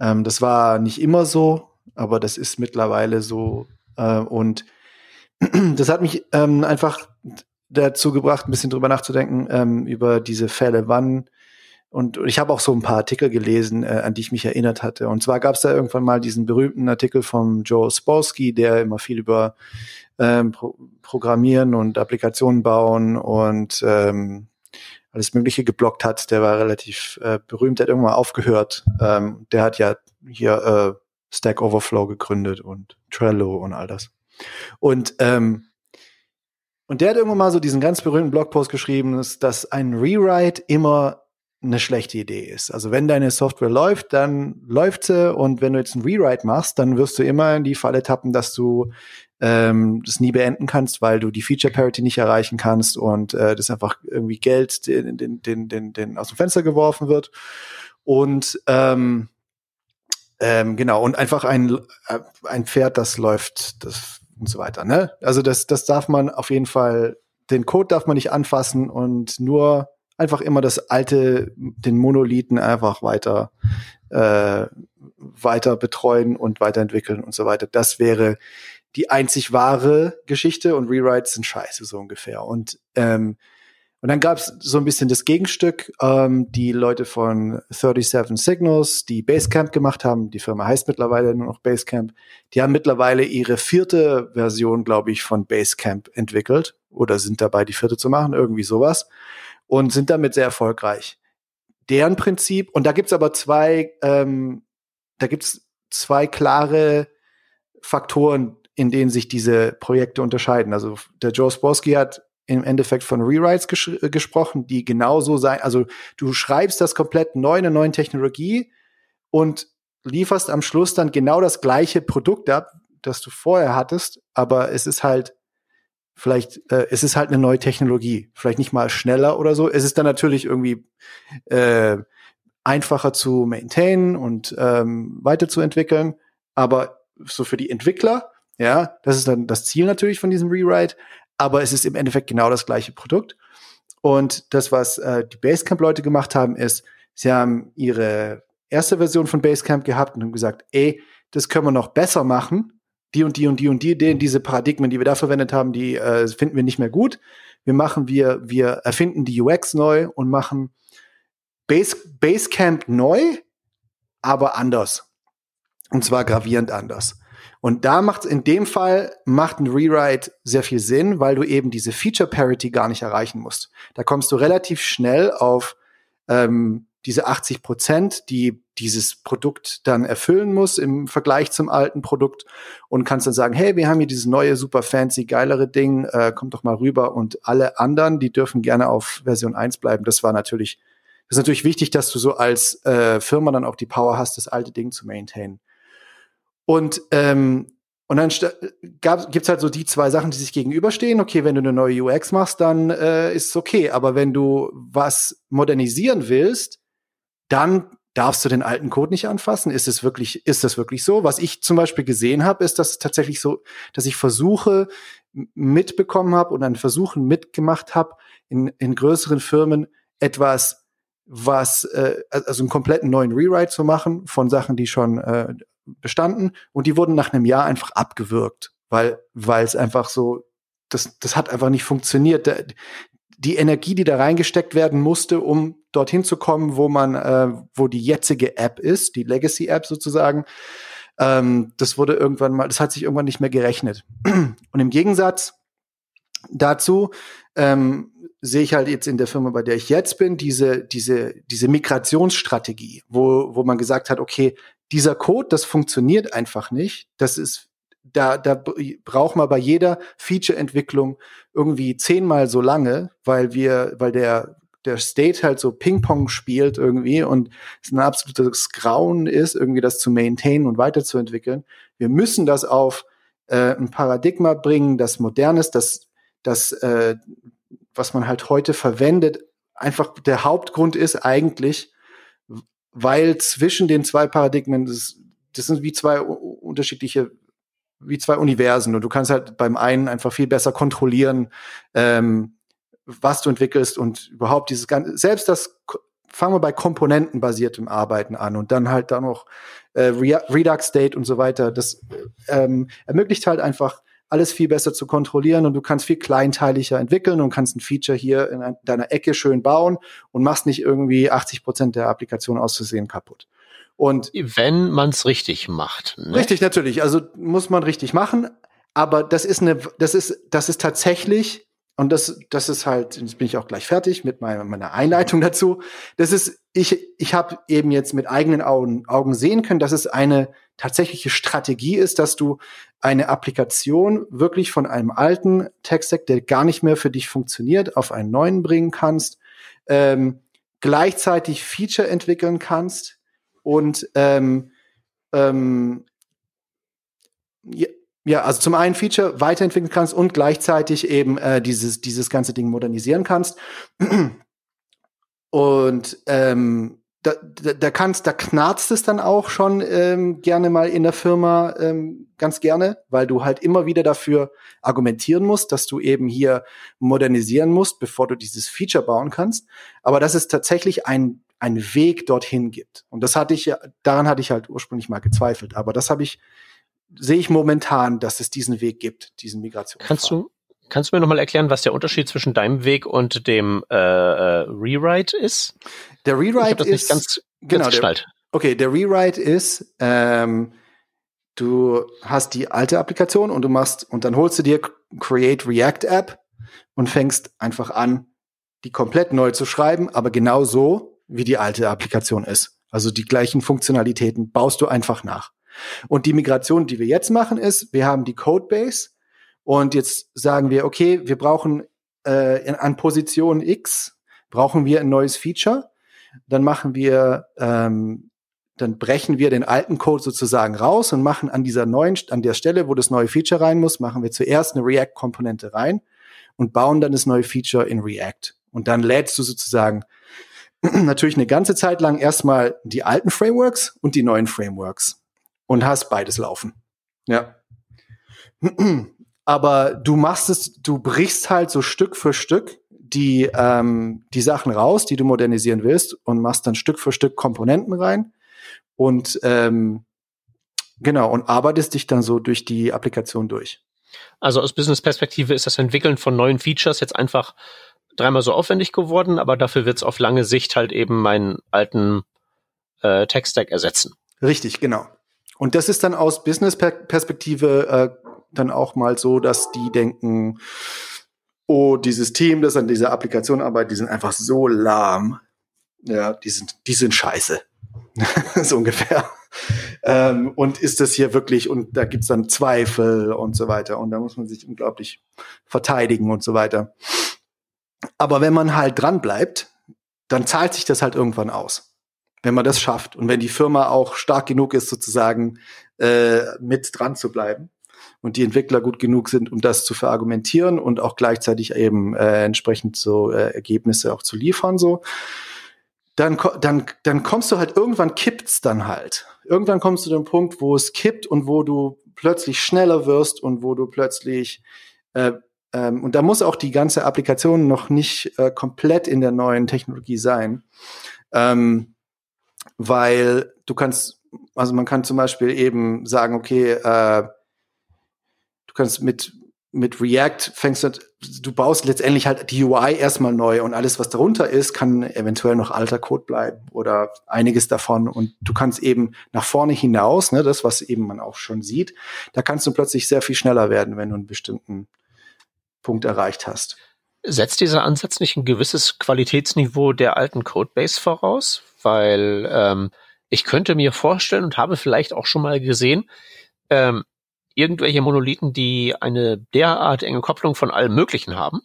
Ähm, das war nicht immer so, aber das ist mittlerweile so äh, und das hat mich ähm, einfach dazu gebracht, ein bisschen drüber nachzudenken, ähm, über diese Fälle, wann und ich habe auch so ein paar Artikel gelesen, äh, an die ich mich erinnert hatte. Und zwar gab es da irgendwann mal diesen berühmten Artikel von Joe Spolsky, der immer viel über ähm, Pro Programmieren und Applikationen bauen und ähm, alles Mögliche geblockt hat. Der war relativ äh, berühmt, der hat irgendwann aufgehört. Ähm, der hat ja hier äh, Stack Overflow gegründet und Trello und all das. Und ähm, und der hat irgendwann mal so diesen ganz berühmten Blogpost geschrieben, dass ein Rewrite immer eine schlechte Idee ist. Also wenn deine Software läuft, dann läuft sie und wenn du jetzt ein Rewrite machst, dann wirst du immer in die Falle tappen, dass du ähm, das nie beenden kannst, weil du die Feature Parity nicht erreichen kannst und äh, das einfach irgendwie Geld den, den, den, den, den aus dem Fenster geworfen wird. Und ähm, ähm, genau, und einfach ein, äh, ein Pferd, das läuft, das und so weiter. Ne? Also das, das darf man auf jeden Fall, den Code darf man nicht anfassen und nur einfach immer das alte, den Monolithen einfach weiter, äh, weiter betreuen und weiterentwickeln und so weiter. Das wäre die einzig wahre Geschichte und Rewrites sind scheiße, so ungefähr. Und, ähm, und dann gab es so ein bisschen das Gegenstück, ähm, die Leute von 37 Signals, die Basecamp gemacht haben. Die Firma heißt mittlerweile nur noch Basecamp. Die haben mittlerweile ihre vierte Version, glaube ich, von Basecamp entwickelt oder sind dabei, die vierte zu machen, irgendwie sowas und sind damit sehr erfolgreich. Deren Prinzip, und da gibt's aber zwei, ähm, da gibt's zwei klare Faktoren, in denen sich diese Projekte unterscheiden. Also der Joe Sporsky hat im Endeffekt von Rewrites ges äh, gesprochen, die genauso sein, also du schreibst das komplett neu, eine neue Technologie und lieferst am Schluss dann genau das gleiche Produkt ab, das du vorher hattest, aber es ist halt vielleicht äh, es ist halt eine neue Technologie, vielleicht nicht mal schneller oder so. Es ist dann natürlich irgendwie äh, einfacher zu maintainen und ähm, weiterzuentwickeln, aber so für die Entwickler, ja, das ist dann das Ziel natürlich von diesem Rewrite, aber es ist im Endeffekt genau das gleiche Produkt. Und das, was äh, die Basecamp-Leute gemacht haben, ist, sie haben ihre erste Version von Basecamp gehabt und haben gesagt, ey, das können wir noch besser machen die und die und die und die Ideen, diese Paradigmen, die wir da verwendet haben, die äh, finden wir nicht mehr gut. Wir machen, wir, wir erfinden die UX neu und machen Base, Basecamp neu, aber anders. Und zwar gravierend anders. Und da macht in dem Fall macht ein Rewrite sehr viel Sinn, weil du eben diese Feature Parity gar nicht erreichen musst. Da kommst du relativ schnell auf ähm, diese 80 Prozent, die dieses Produkt dann erfüllen muss im Vergleich zum alten Produkt und kannst dann sagen, hey, wir haben hier dieses neue, super fancy, geilere Ding, äh, kommt doch mal rüber und alle anderen, die dürfen gerne auf Version 1 bleiben. Das war natürlich, das ist natürlich wichtig, dass du so als äh, Firma dann auch die Power hast, das alte Ding zu maintainen. Und ähm, und dann gab, gibt's halt so die zwei Sachen, die sich gegenüberstehen. Okay, wenn du eine neue UX machst, dann äh, ist es okay. Aber wenn du was modernisieren willst, dann darfst du den alten Code nicht anfassen. Ist es wirklich, ist das wirklich so? Was ich zum Beispiel gesehen habe, ist, dass es tatsächlich so, dass ich Versuche mitbekommen habe und an Versuchen mitgemacht habe, in, in größeren Firmen etwas, was, äh, also einen kompletten neuen Rewrite zu machen von Sachen, die schon äh, bestanden und die wurden nach einem Jahr einfach abgewürgt, weil, weil es einfach so, das, das hat einfach nicht funktioniert die Energie, die da reingesteckt werden musste, um dorthin zu kommen, wo man, äh, wo die jetzige App ist, die Legacy-App sozusagen, ähm, das wurde irgendwann mal, das hat sich irgendwann nicht mehr gerechnet. Und im Gegensatz dazu ähm, sehe ich halt jetzt in der Firma, bei der ich jetzt bin, diese, diese, diese Migrationsstrategie, wo, wo man gesagt hat, okay, dieser Code, das funktioniert einfach nicht. Das ist da, da braucht man bei jeder Feature-Entwicklung irgendwie zehnmal so lange, weil wir, weil der, der State halt so Ping-Pong spielt irgendwie und es ein absolutes Grauen ist, irgendwie das zu maintainen und weiterzuentwickeln. Wir müssen das auf äh, ein Paradigma bringen, das modern ist, das, das äh, was man halt heute verwendet, einfach der Hauptgrund ist eigentlich, weil zwischen den zwei Paradigmen, das, das sind wie zwei unterschiedliche wie zwei Universen und du kannst halt beim einen einfach viel besser kontrollieren, ähm, was du entwickelst und überhaupt dieses ganze, selbst das, fangen wir bei komponentenbasiertem Arbeiten an und dann halt dann noch äh, Redux State und so weiter. Das ähm, ermöglicht halt einfach alles viel besser zu kontrollieren und du kannst viel kleinteiliger entwickeln und kannst ein Feature hier in deiner Ecke schön bauen und machst nicht irgendwie 80 Prozent der Applikation aus Versehen kaputt. Und wenn man es richtig macht. Ne? Richtig, natürlich. Also muss man richtig machen. Aber das ist eine, das ist, das ist tatsächlich und das, das ist halt, jetzt bin ich auch gleich fertig mit meiner, meiner Einleitung dazu. Das ist, ich, ich habe eben jetzt mit eigenen Augen, Augen sehen können, dass es eine tatsächliche Strategie ist, dass du eine Applikation wirklich von einem alten Tech-Stack, der gar nicht mehr für dich funktioniert, auf einen neuen bringen kannst, ähm, gleichzeitig Feature entwickeln kannst und ähm, ähm, ja, also zum einen Feature weiterentwickeln kannst und gleichzeitig eben äh, dieses, dieses ganze Ding modernisieren kannst. Und ähm, da, da, da kannst, da knarzt es dann auch schon ähm, gerne mal in der Firma ähm, ganz gerne, weil du halt immer wieder dafür argumentieren musst, dass du eben hier modernisieren musst, bevor du dieses Feature bauen kannst. Aber dass es tatsächlich ein ein Weg dorthin gibt. Und das hatte ich ja, daran hatte ich halt ursprünglich mal gezweifelt. Aber das habe ich sehe ich momentan, dass es diesen Weg gibt, diesen Migration. Kannst du, kannst du mir nochmal erklären, was der Unterschied zwischen deinem Weg und dem äh, äh Rewrite ist? Der Rewrite ist ganz, genau, ganz der, okay, der Rewrite ist, ähm, du hast die alte Applikation und du machst und dann holst du dir Create React App und fängst einfach an, die komplett neu zu schreiben, aber genau so, wie die alte Applikation ist. Also die gleichen Funktionalitäten baust du einfach nach. Und die Migration, die wir jetzt machen, ist, wir haben die Codebase und jetzt sagen wir, okay, wir brauchen äh, an Position X brauchen wir ein neues Feature. Dann machen wir, ähm, dann brechen wir den alten Code sozusagen raus und machen an dieser neuen, an der Stelle, wo das neue Feature rein muss, machen wir zuerst eine React-Komponente rein und bauen dann das neue Feature in React. Und dann lädst du sozusagen natürlich eine ganze Zeit lang erstmal die alten Frameworks und die neuen Frameworks und hast beides laufen. Ja. Aber du machst es, du brichst halt so Stück für Stück die, ähm, die Sachen raus, die du modernisieren willst und machst dann Stück für Stück Komponenten rein und ähm, genau und arbeitest dich dann so durch die Applikation durch. Also aus Business-Perspektive ist das Entwickeln von neuen Features jetzt einfach dreimal so aufwendig geworden, aber dafür wird es auf lange Sicht halt eben meinen alten äh, Tech-Stack ersetzen. Richtig, genau. Und das ist dann aus Business-Perspektive äh, dann auch mal so, dass die denken, oh, dieses Team, das an dieser Applikation arbeitet, die sind einfach so lahm. Ja, die sind, die sind scheiße. so ungefähr. Ähm, und ist das hier wirklich, und da gibt's dann Zweifel und so weiter. Und da muss man sich unglaublich verteidigen und so weiter. Aber wenn man halt dran bleibt, dann zahlt sich das halt irgendwann aus wenn man das schafft und wenn die Firma auch stark genug ist, sozusagen äh, mit dran zu bleiben und die Entwickler gut genug sind, um das zu verargumentieren und auch gleichzeitig eben äh, entsprechend so äh, Ergebnisse auch zu liefern, so, dann, dann, dann kommst du halt, irgendwann kippt's dann halt. Irgendwann kommst du zu dem Punkt, wo es kippt und wo du plötzlich schneller wirst und wo du plötzlich äh, ähm, und da muss auch die ganze Applikation noch nicht äh, komplett in der neuen Technologie sein. Ähm, weil du kannst, also man kann zum Beispiel eben sagen, okay, äh, du kannst mit mit React fängst du, du baust letztendlich halt die UI erstmal neu und alles, was darunter ist, kann eventuell noch alter Code bleiben oder einiges davon und du kannst eben nach vorne hinaus, ne, das, was eben man auch schon sieht, da kannst du plötzlich sehr viel schneller werden, wenn du einen bestimmten Punkt erreicht hast. Setzt dieser Ansatz nicht ein gewisses Qualitätsniveau der alten Codebase voraus? weil ähm, ich könnte mir vorstellen und habe vielleicht auch schon mal gesehen, ähm, irgendwelche Monolithen, die eine derart enge Kopplung von allem Möglichen haben,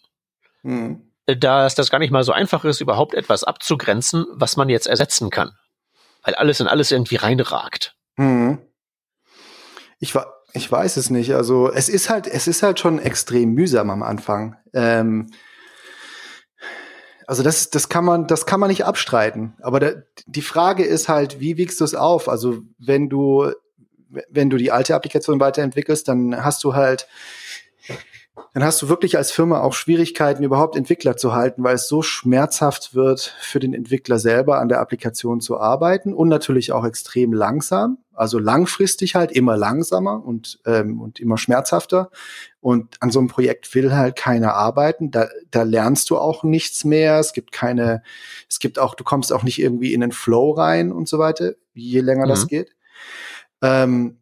mhm. dass das gar nicht mal so einfach ist, überhaupt etwas abzugrenzen, was man jetzt ersetzen kann. Weil alles in alles irgendwie reinragt. Mhm. Ich war, ich weiß es nicht. Also es ist halt, es ist halt schon extrem mühsam am Anfang. Ähm, also das, das kann man, das kann man nicht abstreiten. Aber da, die Frage ist halt, wie wiegst du es auf? Also wenn du, wenn du die alte Applikation weiterentwickelst, dann hast du halt, dann hast du wirklich als Firma auch Schwierigkeiten, überhaupt Entwickler zu halten, weil es so schmerzhaft wird, für den Entwickler selber an der Applikation zu arbeiten und natürlich auch extrem langsam, also langfristig halt immer langsamer und, ähm, und immer schmerzhafter. Und an so einem Projekt will halt keiner arbeiten. Da, da lernst du auch nichts mehr. Es gibt keine, es gibt auch, du kommst auch nicht irgendwie in den Flow rein und so weiter, je länger mhm. das geht. Ähm,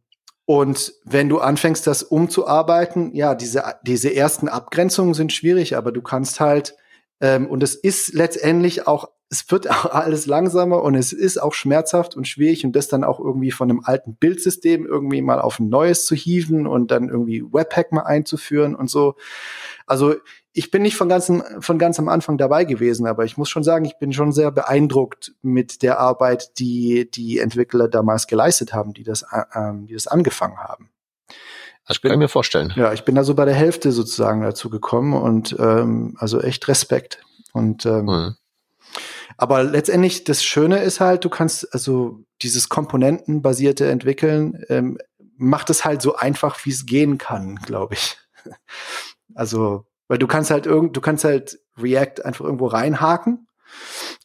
und wenn du anfängst, das umzuarbeiten, ja, diese, diese ersten Abgrenzungen sind schwierig, aber du kannst halt, ähm, und es ist letztendlich auch es wird auch alles langsamer und es ist auch schmerzhaft und schwierig und das dann auch irgendwie von einem alten Bildsystem irgendwie mal auf ein neues zu hieven und dann irgendwie Webpack mal einzuführen und so. Also ich bin nicht von ganzem, von ganz am Anfang dabei gewesen, aber ich muss schon sagen, ich bin schon sehr beeindruckt mit der Arbeit, die die Entwickler damals geleistet haben, die das, äh, die das angefangen haben. Das kann ich mir vorstellen. Ja, ich bin da so bei der Hälfte sozusagen dazu gekommen und ähm, also echt Respekt. Und ähm, mhm. Aber letztendlich, das Schöne ist halt, du kannst also dieses komponentenbasierte entwickeln, ähm, macht es halt so einfach, wie es gehen kann, glaube ich. Also, weil du kannst halt irgend, du kannst halt React einfach irgendwo reinhaken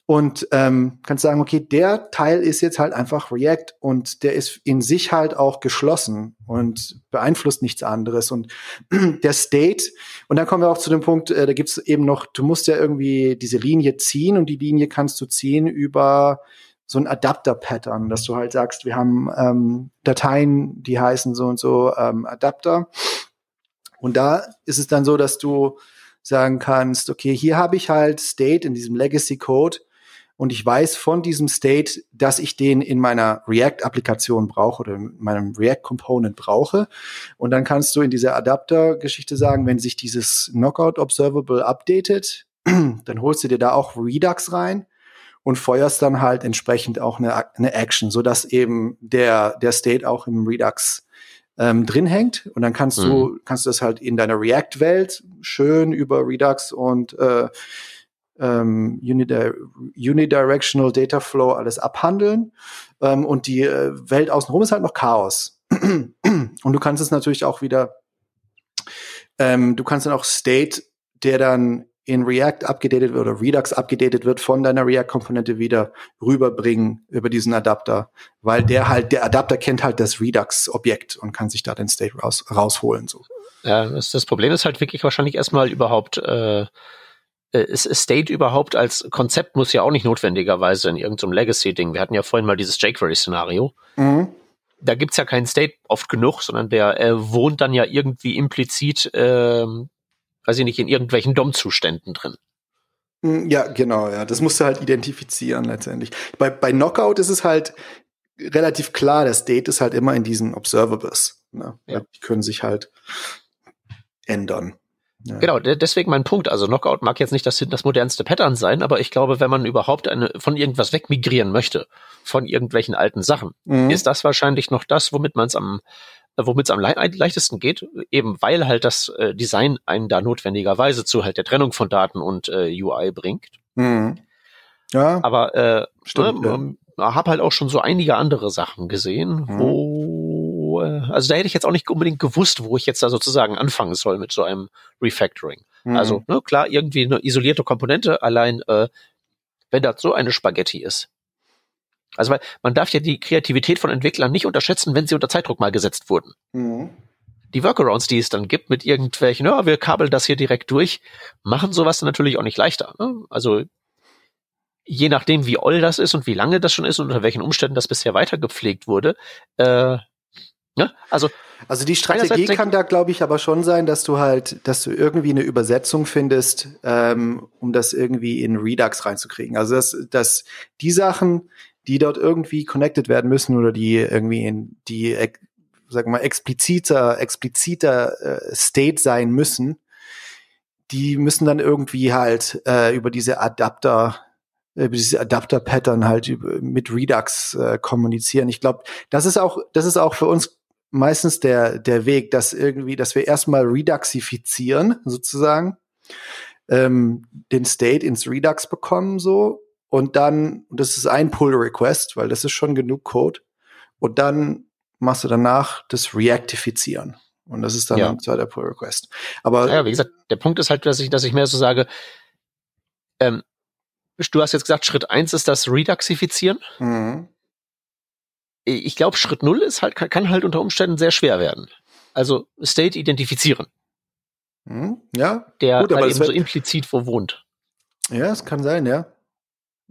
und ähm, kannst sagen, okay, der Teil ist jetzt halt einfach React und der ist in sich halt auch geschlossen und beeinflusst nichts anderes. Und der State, und dann kommen wir auch zu dem Punkt, äh, da gibt's eben noch, du musst ja irgendwie diese Linie ziehen und die Linie kannst du ziehen über so ein Adapter-Pattern, dass du halt sagst, wir haben ähm, Dateien, die heißen so und so ähm, Adapter. Und da ist es dann so, dass du sagen kannst, okay, hier habe ich halt State in diesem Legacy Code und ich weiß von diesem State, dass ich den in meiner React-Applikation brauche oder in meinem React-Component brauche. Und dann kannst du in dieser Adapter-Geschichte sagen, wenn sich dieses Knockout-Observable updatet, dann holst du dir da auch Redux rein und feuerst dann halt entsprechend auch eine, eine Action, sodass eben der, der State auch im Redux ähm, drin hängt. Und dann kannst mhm. du, kannst du das halt in deiner React-Welt schön über Redux und äh, ähm, Unidirectional Data Flow alles abhandeln. Ähm, und die äh, Welt außenrum ist halt noch Chaos. und du kannst es natürlich auch wieder, ähm, du kannst dann auch State, der dann in React abgedatet wird oder Redux abgedatet wird, von deiner React-Komponente wieder rüberbringen über diesen Adapter, weil der halt, der Adapter kennt halt das Redux-Objekt und kann sich da den State raus, rausholen. So. Ja, das, Problem ist halt wirklich wahrscheinlich erstmal überhaupt äh, äh, State überhaupt als Konzept muss ja auch nicht notwendigerweise in irgendeinem Legacy-Ding. Wir hatten ja vorhin mal dieses jQuery-Szenario. Mhm. Da gibt's ja keinen State oft genug, sondern der äh, wohnt dann ja irgendwie implizit, äh, weiß ich nicht, in irgendwelchen DOM-Zuständen drin. Mhm, ja, genau, ja. Das musst du halt identifizieren letztendlich. Bei, bei Knockout ist es halt relativ klar, der State ist halt immer in diesen Observables. Ne? Ja. Die können sich halt ändern. Ja. Genau, deswegen mein Punkt. Also Knockout mag jetzt nicht das, das modernste Pattern sein, aber ich glaube, wenn man überhaupt eine, von irgendwas wegmigrieren möchte, von irgendwelchen alten Sachen, mhm. ist das wahrscheinlich noch das, womit man es am womit es am le leichtesten geht, eben weil halt das äh, Design einen da notwendigerweise zu halt der Trennung von Daten und äh, UI bringt. Mhm. Ja. Aber äh, stimmt, ne, ja. habe halt auch schon so einige andere Sachen gesehen, mhm. wo äh, also da hätte ich jetzt auch nicht unbedingt gewusst, wo ich jetzt da sozusagen anfangen soll mit so einem Refactoring. Mhm. Also, ne, klar, irgendwie eine isolierte Komponente, allein äh, wenn das so eine Spaghetti ist. Also weil man darf ja die Kreativität von Entwicklern nicht unterschätzen, wenn sie unter Zeitdruck mal gesetzt wurden. Mhm. Die Workarounds, die es dann gibt mit irgendwelchen, ja, wir kabeln das hier direkt durch, machen sowas dann natürlich auch nicht leichter. Ne? Also je nachdem, wie oll das ist und wie lange das schon ist und unter welchen Umständen das bisher weitergepflegt wurde, äh, Ne? Also, also die Strategie kann da, glaube ich, aber schon sein, dass du halt, dass du irgendwie eine Übersetzung findest, ähm, um das irgendwie in Redux reinzukriegen. Also dass, dass die Sachen, die dort irgendwie connected werden müssen oder die irgendwie in die, wir mal, expliziter, expliziter äh, State sein müssen, die müssen dann irgendwie halt äh, über diese Adapter über diese Adapter-Pattern halt mit Redux äh, kommunizieren. Ich glaube, das ist auch, das ist auch für uns meistens der, der Weg, dass irgendwie, dass wir erstmal reduxifizieren, sozusagen, ähm, den State ins Redux bekommen, so, und dann, das ist ein Pull-Request, weil das ist schon genug Code, und dann machst du danach das Reactifizieren. Und das ist dann ja. ein zweiter Pull-Request. Aber. Ja, wie gesagt, der Punkt ist halt, dass ich, dass ich mehr so sage, ähm, du hast jetzt gesagt, Schritt eins ist das Reduxifizieren. Mhm. ich glaube, Schritt Null ist halt, kann halt unter Umständen sehr schwer werden. Also State identifizieren. Hm, ja. Der Gut, halt eben so implizit wo wohnt. Ja, es kann sein, ja.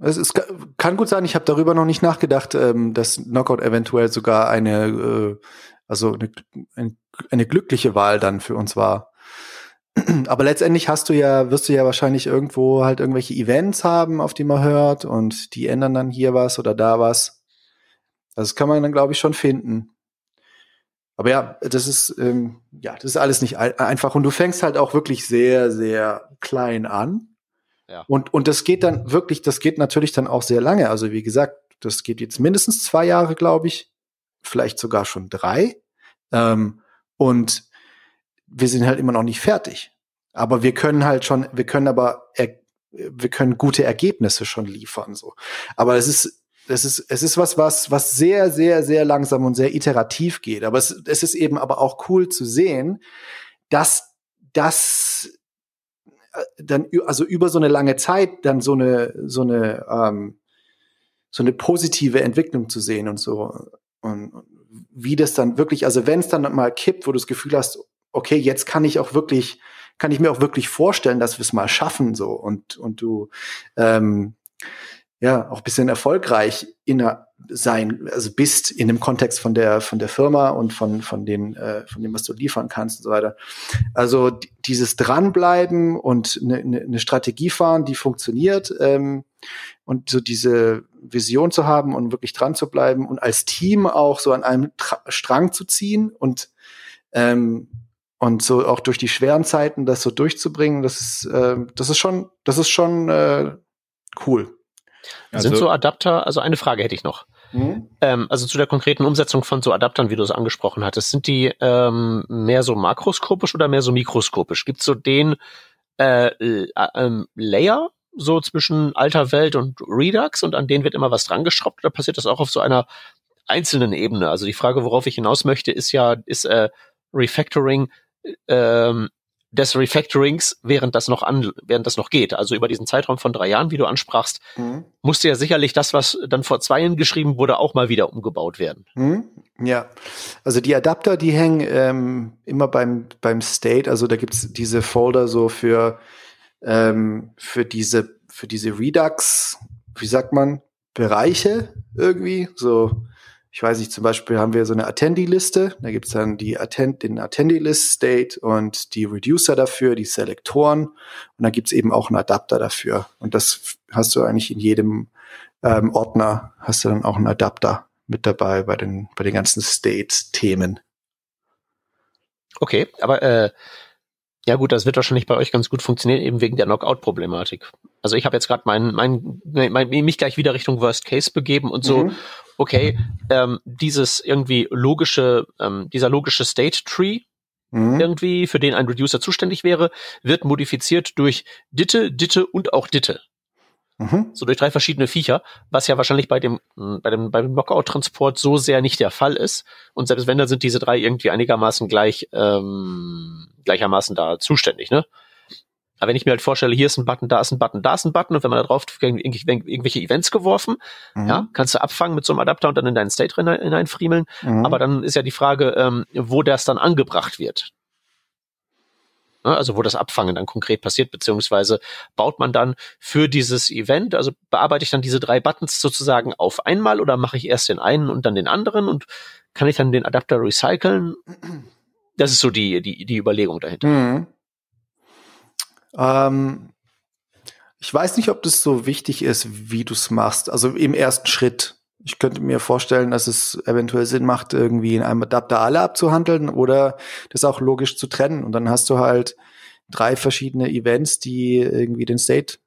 Es, es kann gut sein, ich habe darüber noch nicht nachgedacht, ähm, dass Knockout eventuell sogar eine, äh, also eine, eine, eine glückliche Wahl dann für uns war. Aber letztendlich hast du ja, wirst du ja wahrscheinlich irgendwo halt irgendwelche Events haben, auf die man hört und die ändern dann hier was oder da was. Das kann man dann, glaube ich, schon finden. Aber ja, das ist, ähm, ja, das ist alles nicht einfach. Und du fängst halt auch wirklich sehr, sehr klein an. Und, und das geht dann wirklich, das geht natürlich dann auch sehr lange. Also wie gesagt, das geht jetzt mindestens zwei Jahre, glaube ich. Vielleicht sogar schon drei. Ähm, und wir sind halt immer noch nicht fertig. Aber wir können halt schon, wir können aber, wir können gute Ergebnisse schon liefern, so. Aber es ist, es ist, es ist was, was, was sehr, sehr, sehr langsam und sehr iterativ geht. Aber es, es ist eben aber auch cool zu sehen, dass das äh, dann, also über so eine lange Zeit dann so eine, so eine, ähm, so eine positive Entwicklung zu sehen und so. Und, und wie das dann wirklich, also wenn es dann mal kippt, wo du das Gefühl hast, okay, jetzt kann ich auch wirklich, kann ich mir auch wirklich vorstellen, dass wir es mal schaffen, so und und du ähm, ja auch bisschen erfolgreich in der, sein, also bist in dem Kontext von der von der Firma und von von den äh, von dem was du liefern kannst und so weiter. Also dieses dranbleiben und eine ne, ne Strategie fahren, die funktioniert ähm, und so diese Vision zu haben und wirklich dran zu bleiben und als Team auch so an einem Tra Strang zu ziehen und ähm, und so auch durch die schweren Zeiten das so durchzubringen, das ist äh, das ist schon das ist schon äh, cool. Also, Sind so Adapter, also eine Frage hätte ich noch. Mhm. Ähm, also zu der konkreten Umsetzung von so Adaptern, wie du es angesprochen hattest, sind die ähm, mehr so makroskopisch oder mehr so mikroskopisch? Gibt es so den äh, äh, Layer so zwischen alter Welt und Redux und an denen wird immer was dran geschraubt oder passiert das auch auf so einer einzelnen Ebene? Also die Frage, worauf ich hinaus möchte, ist ja, ist äh, Refactoring ähm, des Refactorings, während das noch an, während das noch geht. Also über diesen Zeitraum von drei Jahren, wie du ansprachst, mhm. musste ja sicherlich das, was dann vor zwei Jahren geschrieben wurde, auch mal wieder umgebaut werden. Mhm. Ja, also die Adapter, die hängen ähm, immer beim beim State. Also da gibt's diese Folder so für ähm, für diese für diese Redux, wie sagt man, Bereiche irgendwie so ich weiß nicht, zum Beispiel haben wir so eine Attendee-Liste, da gibt's dann die Attend den Attendee-List-State und die Reducer dafür, die Selektoren und dann gibt's eben auch einen Adapter dafür. Und das hast du eigentlich in jedem ähm, Ordner, hast du dann auch einen Adapter mit dabei bei den, bei den ganzen State-Themen. Okay, aber äh, ja gut, das wird wahrscheinlich bei euch ganz gut funktionieren, eben wegen der Knockout-Problematik. Also ich habe jetzt gerade mein, mein, mein, mich gleich wieder Richtung Worst Case begeben und so, mhm. okay, ähm, dieses irgendwie logische, ähm, dieser logische State Tree, mhm. irgendwie, für den ein Reducer zuständig wäre, wird modifiziert durch Ditte, Ditte und auch Ditte. Mhm. So durch drei verschiedene Viecher, was ja wahrscheinlich bei dem, hm, bei dem, beim Knockout-Transport so sehr nicht der Fall ist. Und selbst wenn, dann sind diese drei irgendwie einigermaßen gleich, ähm, gleichermaßen da zuständig, ne? Aber wenn ich mir halt vorstelle, hier ist ein Button, da ist ein Button, da ist ein Button und wenn man da drauf irgendwelche Events geworfen, mhm. ja, kannst du abfangen mit so einem Adapter und dann in deinen State hineinfriemeln. Mhm. Aber dann ist ja die Frage, ähm, wo das dann angebracht wird. Ne? Also wo das Abfangen dann konkret passiert, beziehungsweise baut man dann für dieses Event, also bearbeite ich dann diese drei Buttons sozusagen auf einmal oder mache ich erst den einen und dann den anderen und kann ich dann den Adapter recyceln? Das ist so die, die, die Überlegung dahinter. Mhm. Ähm, ich weiß nicht, ob das so wichtig ist, wie du es machst. Also im ersten Schritt. Ich könnte mir vorstellen, dass es eventuell Sinn macht, irgendwie in einem Adapter alle abzuhandeln oder das auch logisch zu trennen. Und dann hast du halt drei verschiedene Events, die irgendwie den State,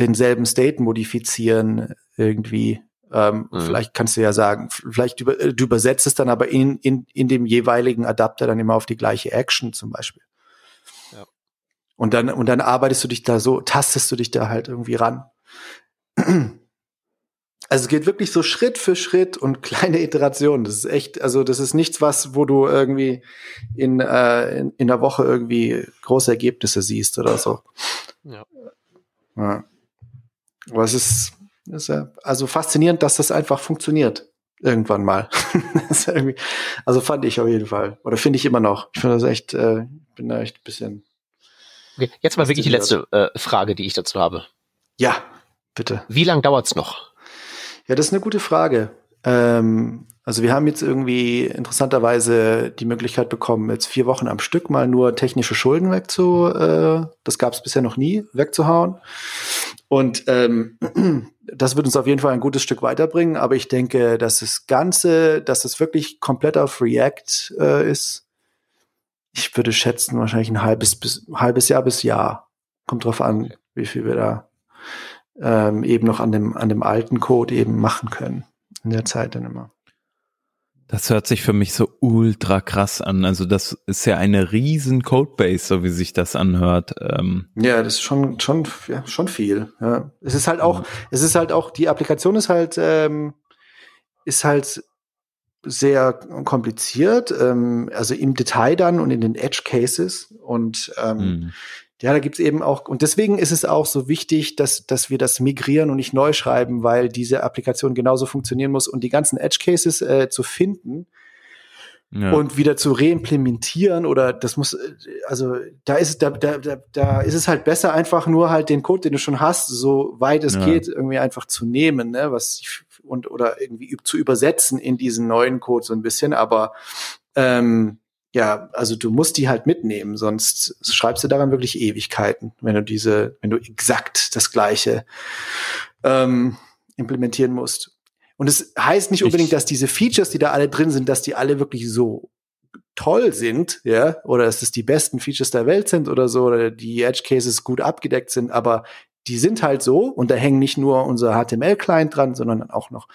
denselben State modifizieren irgendwie. Ähm, mhm. Vielleicht kannst du ja sagen, vielleicht über, du übersetzt es dann aber in, in, in dem jeweiligen Adapter dann immer auf die gleiche Action zum Beispiel. Ja. Und dann, und dann arbeitest du dich da so, tastest du dich da halt irgendwie ran. Also es geht wirklich so Schritt für Schritt und kleine Iterationen. Das ist echt, also das ist nichts, was, wo du irgendwie in, äh, in, in der Woche irgendwie große Ergebnisse siehst oder so. Ja. ja. Aber es ist, ist ja also faszinierend, dass das einfach funktioniert. Irgendwann mal. also fand ich auf jeden Fall. Oder finde ich immer noch. Ich finde das echt, äh, bin da echt ein bisschen. Okay, jetzt mal wirklich die letzte äh, Frage, die ich dazu habe. Ja, bitte. Wie lange dauert's noch? Ja, das ist eine gute Frage. Ähm, also wir haben jetzt irgendwie interessanterweise die Möglichkeit bekommen, jetzt vier Wochen am Stück mal nur technische Schulden wegzu, äh, das gab es bisher noch nie, wegzuhauen. Und ähm, das wird uns auf jeden Fall ein gutes Stück weiterbringen, aber ich denke, dass das Ganze, dass es wirklich komplett auf React äh, ist, ich würde schätzen, wahrscheinlich ein halbes, bis, halbes Jahr bis Jahr. Kommt drauf an, wie viel wir da ähm, eben noch an dem, an dem alten Code eben machen können. In der Zeit dann immer. Das hört sich für mich so ultra krass an. Also das ist ja eine riesen Codebase, so wie sich das anhört. Ähm ja, das ist schon schon ja, schon viel. Ja. Es ist halt auch, es ist halt auch die Applikation ist halt ähm, ist halt sehr kompliziert, ähm, also im Detail dann und in den Edge Cases und ähm, mhm. Ja, da gibt's eben auch, und deswegen ist es auch so wichtig, dass, dass wir das migrieren und nicht neu schreiben, weil diese Applikation genauso funktionieren muss und die ganzen Edge Cases äh, zu finden ja. und wieder zu reimplementieren oder das muss, also da ist, da, da, da, da ist es halt besser, einfach nur halt den Code, den du schon hast, so weit es ja. geht, irgendwie einfach zu nehmen, ne, was und oder irgendwie zu übersetzen in diesen neuen Code so ein bisschen, aber ähm, ja, also du musst die halt mitnehmen, sonst schreibst du daran wirklich Ewigkeiten, wenn du diese, wenn du exakt das Gleiche ähm, implementieren musst. Und es heißt nicht unbedingt, dass diese Features, die da alle drin sind, dass die alle wirklich so toll sind, ja, oder dass es die besten Features der Welt sind oder so, oder die Edge Cases gut abgedeckt sind, aber die sind halt so und da hängen nicht nur unser HTML-Client dran, sondern auch noch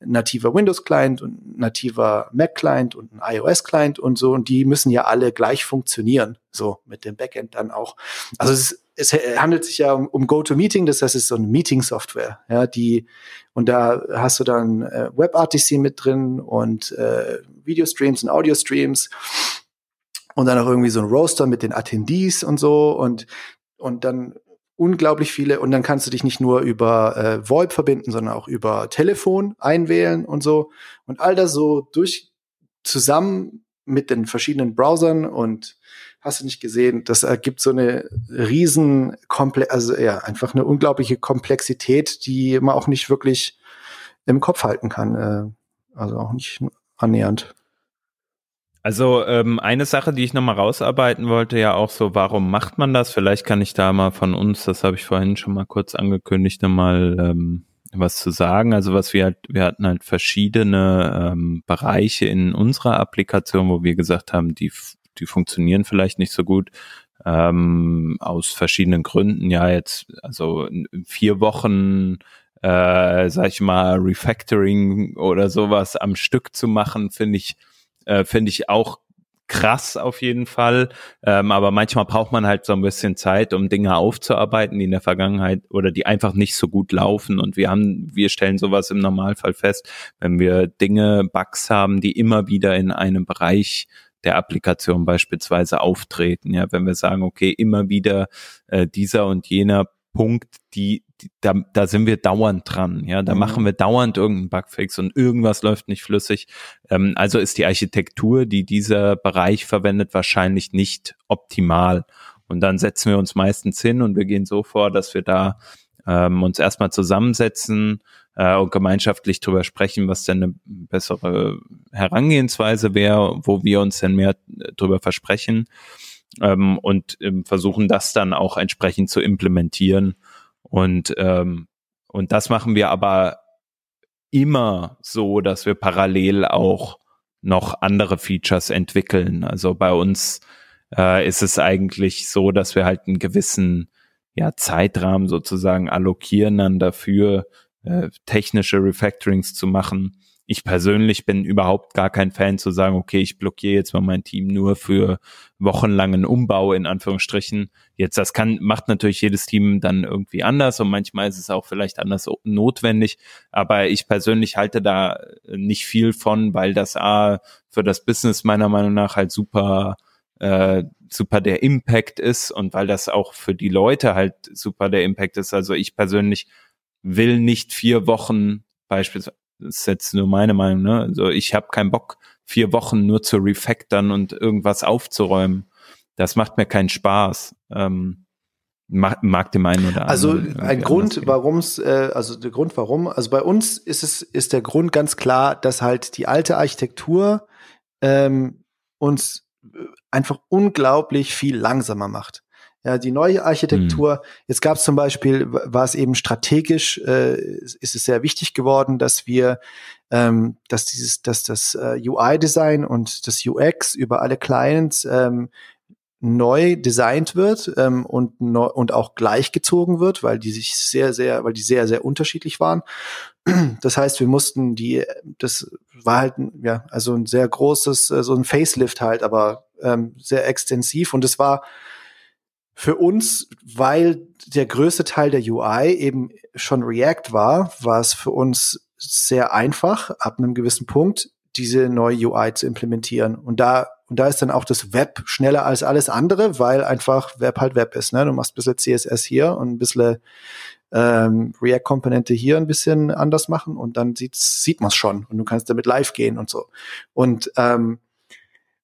nativer Windows-Client und nativer Mac-Client und ein iOS-Client und so und die müssen ja alle gleich funktionieren, so mit dem Backend dann auch. Also es, es handelt sich ja um, um GoToMeeting, das heißt, es ist so eine Meeting-Software, ja, die und da hast du dann äh, WebRTC mit drin und äh, Videostreams und Audio-Streams und dann auch irgendwie so ein Roaster mit den Attendees und so und und dann unglaublich viele und dann kannst du dich nicht nur über äh, VoIP verbinden, sondern auch über Telefon einwählen und so und all das so durch zusammen mit den verschiedenen Browsern und hast du nicht gesehen, das ergibt so eine riesen Komple also ja, einfach eine unglaubliche Komplexität, die man auch nicht wirklich im Kopf halten kann, äh, also auch nicht annähernd. Also ähm, eine Sache, die ich nochmal rausarbeiten wollte, ja auch so, warum macht man das? Vielleicht kann ich da mal von uns, das habe ich vorhin schon mal kurz angekündigt, nochmal ähm, was zu sagen. Also was wir halt, wir hatten halt verschiedene ähm, Bereiche in unserer Applikation, wo wir gesagt haben, die, die funktionieren vielleicht nicht so gut. Ähm, aus verschiedenen Gründen. Ja, jetzt, also vier Wochen äh, sag ich mal, Refactoring oder sowas am Stück zu machen, finde ich, äh, finde ich auch krass auf jeden Fall. Ähm, aber manchmal braucht man halt so ein bisschen Zeit, um Dinge aufzuarbeiten, die in der Vergangenheit oder die einfach nicht so gut laufen. Und wir haben, wir stellen sowas im Normalfall fest, wenn wir Dinge, Bugs haben, die immer wieder in einem Bereich der Applikation beispielsweise auftreten. Ja, wenn wir sagen, okay, immer wieder äh, dieser und jener Punkt, die, die da, da sind wir dauernd dran. Ja, da mhm. machen wir dauernd irgendeinen Bugfix und irgendwas läuft nicht flüssig. Ähm, also ist die Architektur, die dieser Bereich verwendet, wahrscheinlich nicht optimal. Und dann setzen wir uns meistens hin und wir gehen so vor, dass wir da ähm, uns erstmal zusammensetzen äh, und gemeinschaftlich drüber sprechen, was denn eine bessere Herangehensweise wäre, wo wir uns denn mehr drüber versprechen ähm, und ähm, versuchen das dann auch entsprechend zu implementieren. Und, ähm, und das machen wir aber immer so, dass wir parallel auch noch andere Features entwickeln. Also bei uns äh, ist es eigentlich so, dass wir halt einen gewissen ja, Zeitrahmen sozusagen allokieren dann dafür, äh, technische Refactorings zu machen ich persönlich bin überhaupt gar kein Fan zu sagen, okay, ich blockiere jetzt mal mein Team nur für wochenlangen Umbau in Anführungsstrichen. Jetzt, das kann, macht natürlich jedes Team dann irgendwie anders und manchmal ist es auch vielleicht anders notwendig. Aber ich persönlich halte da nicht viel von, weil das A für das Business meiner Meinung nach halt super äh, super der Impact ist und weil das auch für die Leute halt super der Impact ist. Also ich persönlich will nicht vier Wochen beispielsweise Das ist jetzt nur meine Meinung, ne? Also ich habe keinen Bock, vier Wochen nur zu refactoren und irgendwas aufzuräumen. Das macht mir keinen Spaß. Ähm, mag, mag dem einen oder also anderen. Also ein Grund, warum es, äh, also der Grund, warum, also bei uns ist es, ist der Grund ganz klar, dass halt die alte Architektur ähm, uns einfach unglaublich viel langsamer macht. Ja, die neue Architektur, mhm. jetzt gab es zum Beispiel, war es eben strategisch, äh, ist es sehr wichtig geworden, dass wir, ähm, dass dieses, dass das äh, UI-Design und das UX über alle Clients ähm, neu designt wird ähm, und neu, und auch gleichgezogen wird, weil die sich sehr sehr, weil die sehr sehr unterschiedlich waren. Das heißt, wir mussten die, das war halt ja also ein sehr großes, äh, so ein Facelift halt, aber ähm, sehr extensiv und es war für uns, weil der größte Teil der UI eben schon React war, war es für uns sehr einfach, ab einem gewissen Punkt diese neue UI zu implementieren. Und da, und da ist dann auch das Web schneller als alles andere, weil einfach Web halt Web ist. Ne? Du machst ein bisschen CSS hier und ein bisschen ähm, React-Komponente hier ein bisschen anders machen und dann sieht, sieht man es schon und du kannst damit live gehen und so. Und ähm,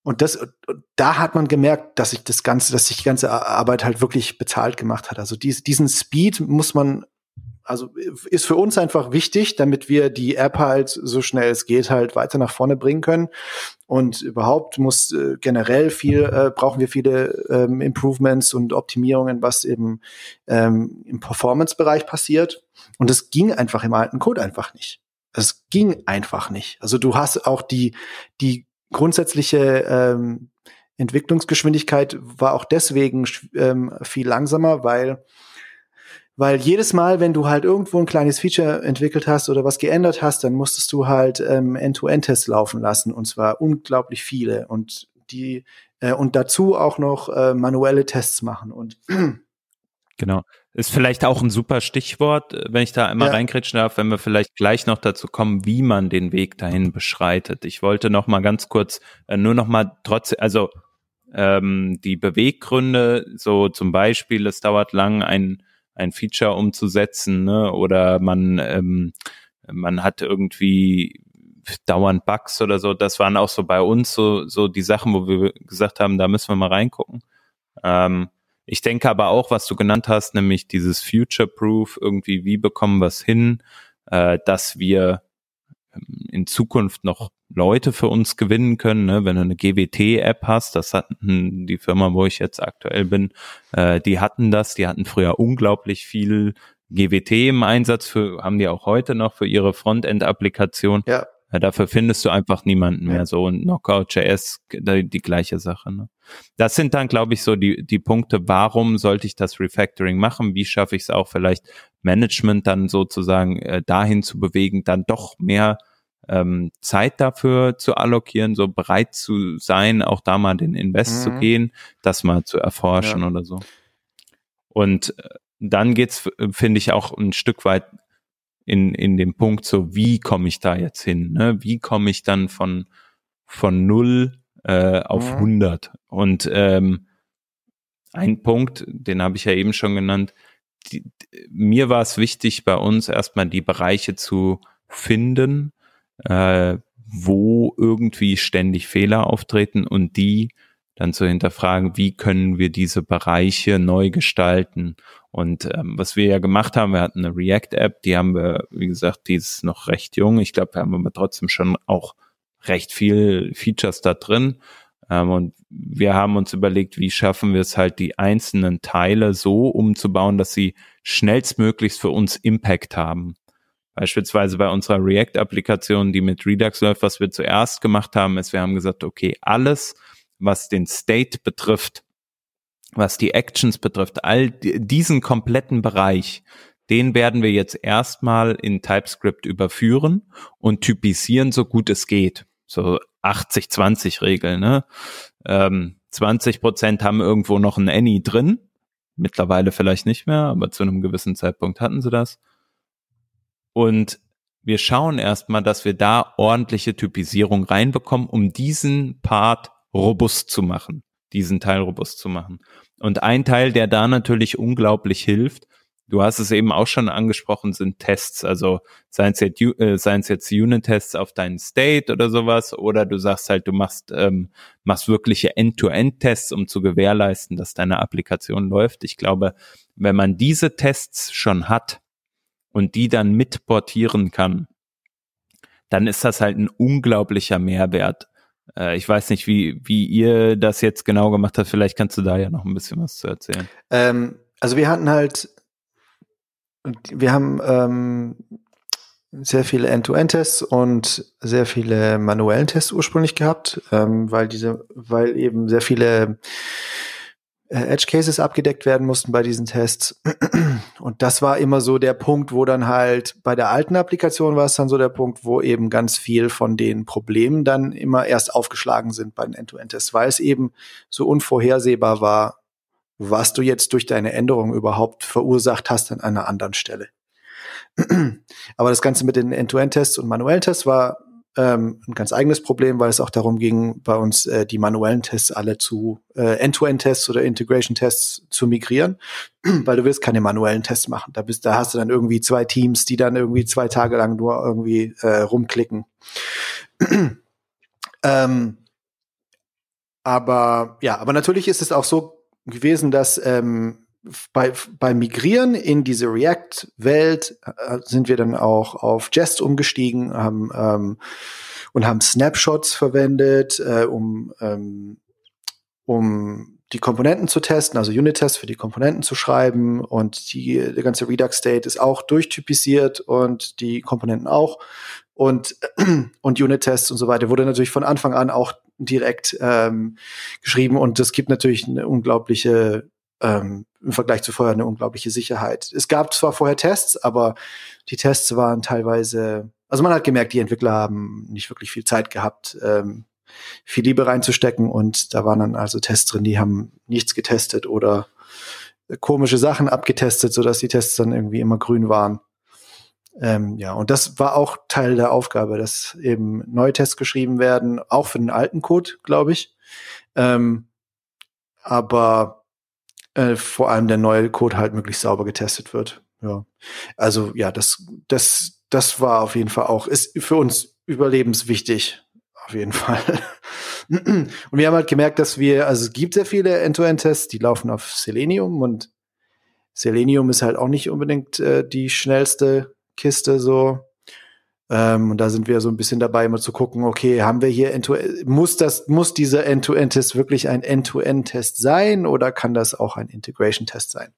und das, da hat man gemerkt, dass sich das ganze, dass sich die ganze Arbeit halt wirklich bezahlt gemacht hat. Also dies, diesen Speed muss man, also ist für uns einfach wichtig, damit wir die App halt so schnell es geht halt weiter nach vorne bringen können. Und überhaupt muss äh, generell viel, äh, brauchen wir viele ähm, Improvements und Optimierungen, was eben ähm, im Performance-Bereich passiert. Und das ging einfach im alten Code einfach nicht. Es ging einfach nicht. Also du hast auch die, die grundsätzliche ähm, Entwicklungsgeschwindigkeit war auch deswegen ähm, viel langsamer, weil weil jedes Mal, wenn du halt irgendwo ein kleines Feature entwickelt hast oder was geändert hast, dann musstest du halt ähm, End-to-End-Tests laufen lassen und zwar unglaublich viele und die äh, und dazu auch noch äh, manuelle Tests machen und genau ist vielleicht auch ein super Stichwort, äh, wenn ich da einmal ja. reinkritschen darf, wenn wir vielleicht gleich noch dazu kommen, wie man den Weg dahin beschreitet. Ich wollte noch mal ganz kurz, äh, nur noch mal trotzdem, also ähm, die Beweggründe, so zum Beispiel, es dauert lang, ein, ein Feature umzusetzen, ne? oder man, ähm, man hat irgendwie dauernd Bugs oder so. Das waren auch so bei uns so, so die Sachen, wo wir gesagt haben, da müssen wir mal reingucken. Ähm, ich denke aber auch, was du genannt hast, nämlich dieses Future-Proof, irgendwie, wie bekommen wir es hin, äh, dass wir ähm, in Zukunft noch Leute für uns gewinnen können, ne? wenn du eine GWT-App hast, das hatten die Firma, wo ich jetzt aktuell bin, äh, die hatten das, die hatten früher unglaublich viel GWT im Einsatz für, haben die auch heute noch für ihre Frontend-Applikation. Ja. Ja, dafür findest du einfach niemanden mehr so und Knockout.js die, die gleiche Sache. Ne? Das sind dann, glaube ich, so die, die Punkte, warum sollte ich das Refactoring machen? Wie schaffe ich es auch vielleicht Management dann sozusagen äh, dahin zu bewegen, dann doch mehr ähm, Zeit dafür zu allokieren, so bereit zu sein, auch da mal den Invest mhm. zu gehen, das mal zu erforschen ja. oder so. Und äh, dann geht's, finde ich, auch ein Stück weit in, in dem Punkt so, wie komme ich da jetzt hin? Ne? Wie komme ich dann von, von null äh, auf mhm. 100? Und ähm, ein Punkt, den habe ich ja eben schon genannt, die, mir war es wichtig, bei uns erstmal die Bereiche zu finden, äh, wo irgendwie ständig Fehler auftreten und die dann zu hinterfragen, wie können wir diese Bereiche neu gestalten. Und ähm, was wir ja gemacht haben, wir hatten eine React-App, die haben wir, wie gesagt, die ist noch recht jung. Ich glaube, wir haben aber trotzdem schon auch recht viel Features da drin. Ähm, und wir haben uns überlegt, wie schaffen wir es halt, die einzelnen Teile so umzubauen, dass sie schnellstmöglichst für uns Impact haben. Beispielsweise bei unserer React-Applikation, die mit Redux läuft, was wir zuerst gemacht haben, ist, wir haben gesagt, okay, alles, was den State betrifft, was die Actions betrifft, all diesen kompletten Bereich, den werden wir jetzt erstmal in TypeScript überführen und typisieren, so gut es geht. So 80-20 Regel, ne? Ähm, 20 Prozent haben irgendwo noch ein Any drin. Mittlerweile vielleicht nicht mehr, aber zu einem gewissen Zeitpunkt hatten sie das. Und wir schauen erstmal, dass wir da ordentliche Typisierung reinbekommen, um diesen Part robust zu machen, diesen Teil robust zu machen. Und ein Teil, der da natürlich unglaublich hilft, du hast es eben auch schon angesprochen, sind Tests. Also seien es jetzt, äh, jetzt Unit-Tests auf deinen State oder sowas, oder du sagst halt, du machst, ähm, machst wirkliche End-to-End-Tests, um zu gewährleisten, dass deine Applikation läuft. Ich glaube, wenn man diese Tests schon hat und die dann mitportieren kann, dann ist das halt ein unglaublicher Mehrwert. Äh, ich weiß nicht, wie, wie ihr das jetzt genau gemacht habt. Vielleicht kannst du da ja noch ein bisschen was zu erzählen. Ähm, also wir hatten halt wir haben ähm, sehr viele End-to-End-Tests und sehr viele manuellen Tests ursprünglich gehabt, ähm, weil diese, weil eben sehr viele Edge Cases abgedeckt werden mussten bei diesen Tests. Und das war immer so der Punkt, wo dann halt bei der alten Applikation war es dann so der Punkt, wo eben ganz viel von den Problemen dann immer erst aufgeschlagen sind bei den End-to-End-Tests, weil es eben so unvorhersehbar war, was du jetzt durch deine Änderung überhaupt verursacht hast an einer anderen Stelle. Aber das Ganze mit den End-to-End-Tests und manuellen Tests war ähm, ein ganz eigenes Problem, weil es auch darum ging, bei uns äh, die manuellen Tests alle zu äh, End-to-End-Tests oder Integration-Tests zu migrieren, weil du willst keine manuellen Tests machen. Da bist, da hast du dann irgendwie zwei Teams, die dann irgendwie zwei Tage lang nur irgendwie äh, rumklicken. ähm, aber ja, aber natürlich ist es auch so gewesen, dass ähm, bei, beim Migrieren in diese React-Welt äh, sind wir dann auch auf Jest umgestiegen haben, ähm, und haben Snapshots verwendet, äh, um, ähm, um die Komponenten zu testen, also Unit-Tests für die Komponenten zu schreiben. Und die, der ganze Redux-State ist auch durchtypisiert und die Komponenten auch. Und, und Unit-Tests und so weiter wurde natürlich von Anfang an auch direkt ähm, geschrieben. Und es gibt natürlich eine unglaubliche ähm, im Vergleich zu vorher eine unglaubliche Sicherheit. Es gab zwar vorher Tests, aber die Tests waren teilweise, also man hat gemerkt, die Entwickler haben nicht wirklich viel Zeit gehabt, ähm, viel Liebe reinzustecken und da waren dann also Tests drin, die haben nichts getestet oder komische Sachen abgetestet, sodass die Tests dann irgendwie immer grün waren. Ähm, ja, und das war auch Teil der Aufgabe, dass eben neue Tests geschrieben werden, auch für den alten Code, glaube ich. Ähm, aber äh, vor allem der neue Code halt möglichst sauber getestet wird. Ja. Also ja, das, das, das war auf jeden Fall auch, ist für uns überlebenswichtig. Auf jeden Fall. und wir haben halt gemerkt, dass wir, also es gibt sehr viele End-to-End-Tests, die laufen auf Selenium und Selenium ist halt auch nicht unbedingt äh, die schnellste Kiste so. Ähm, und da sind wir so ein bisschen dabei, immer zu gucken, okay, haben wir hier End muss das, muss dieser End-to-End-Test wirklich ein End-to-End-Test sein oder kann das auch ein Integration-Test sein?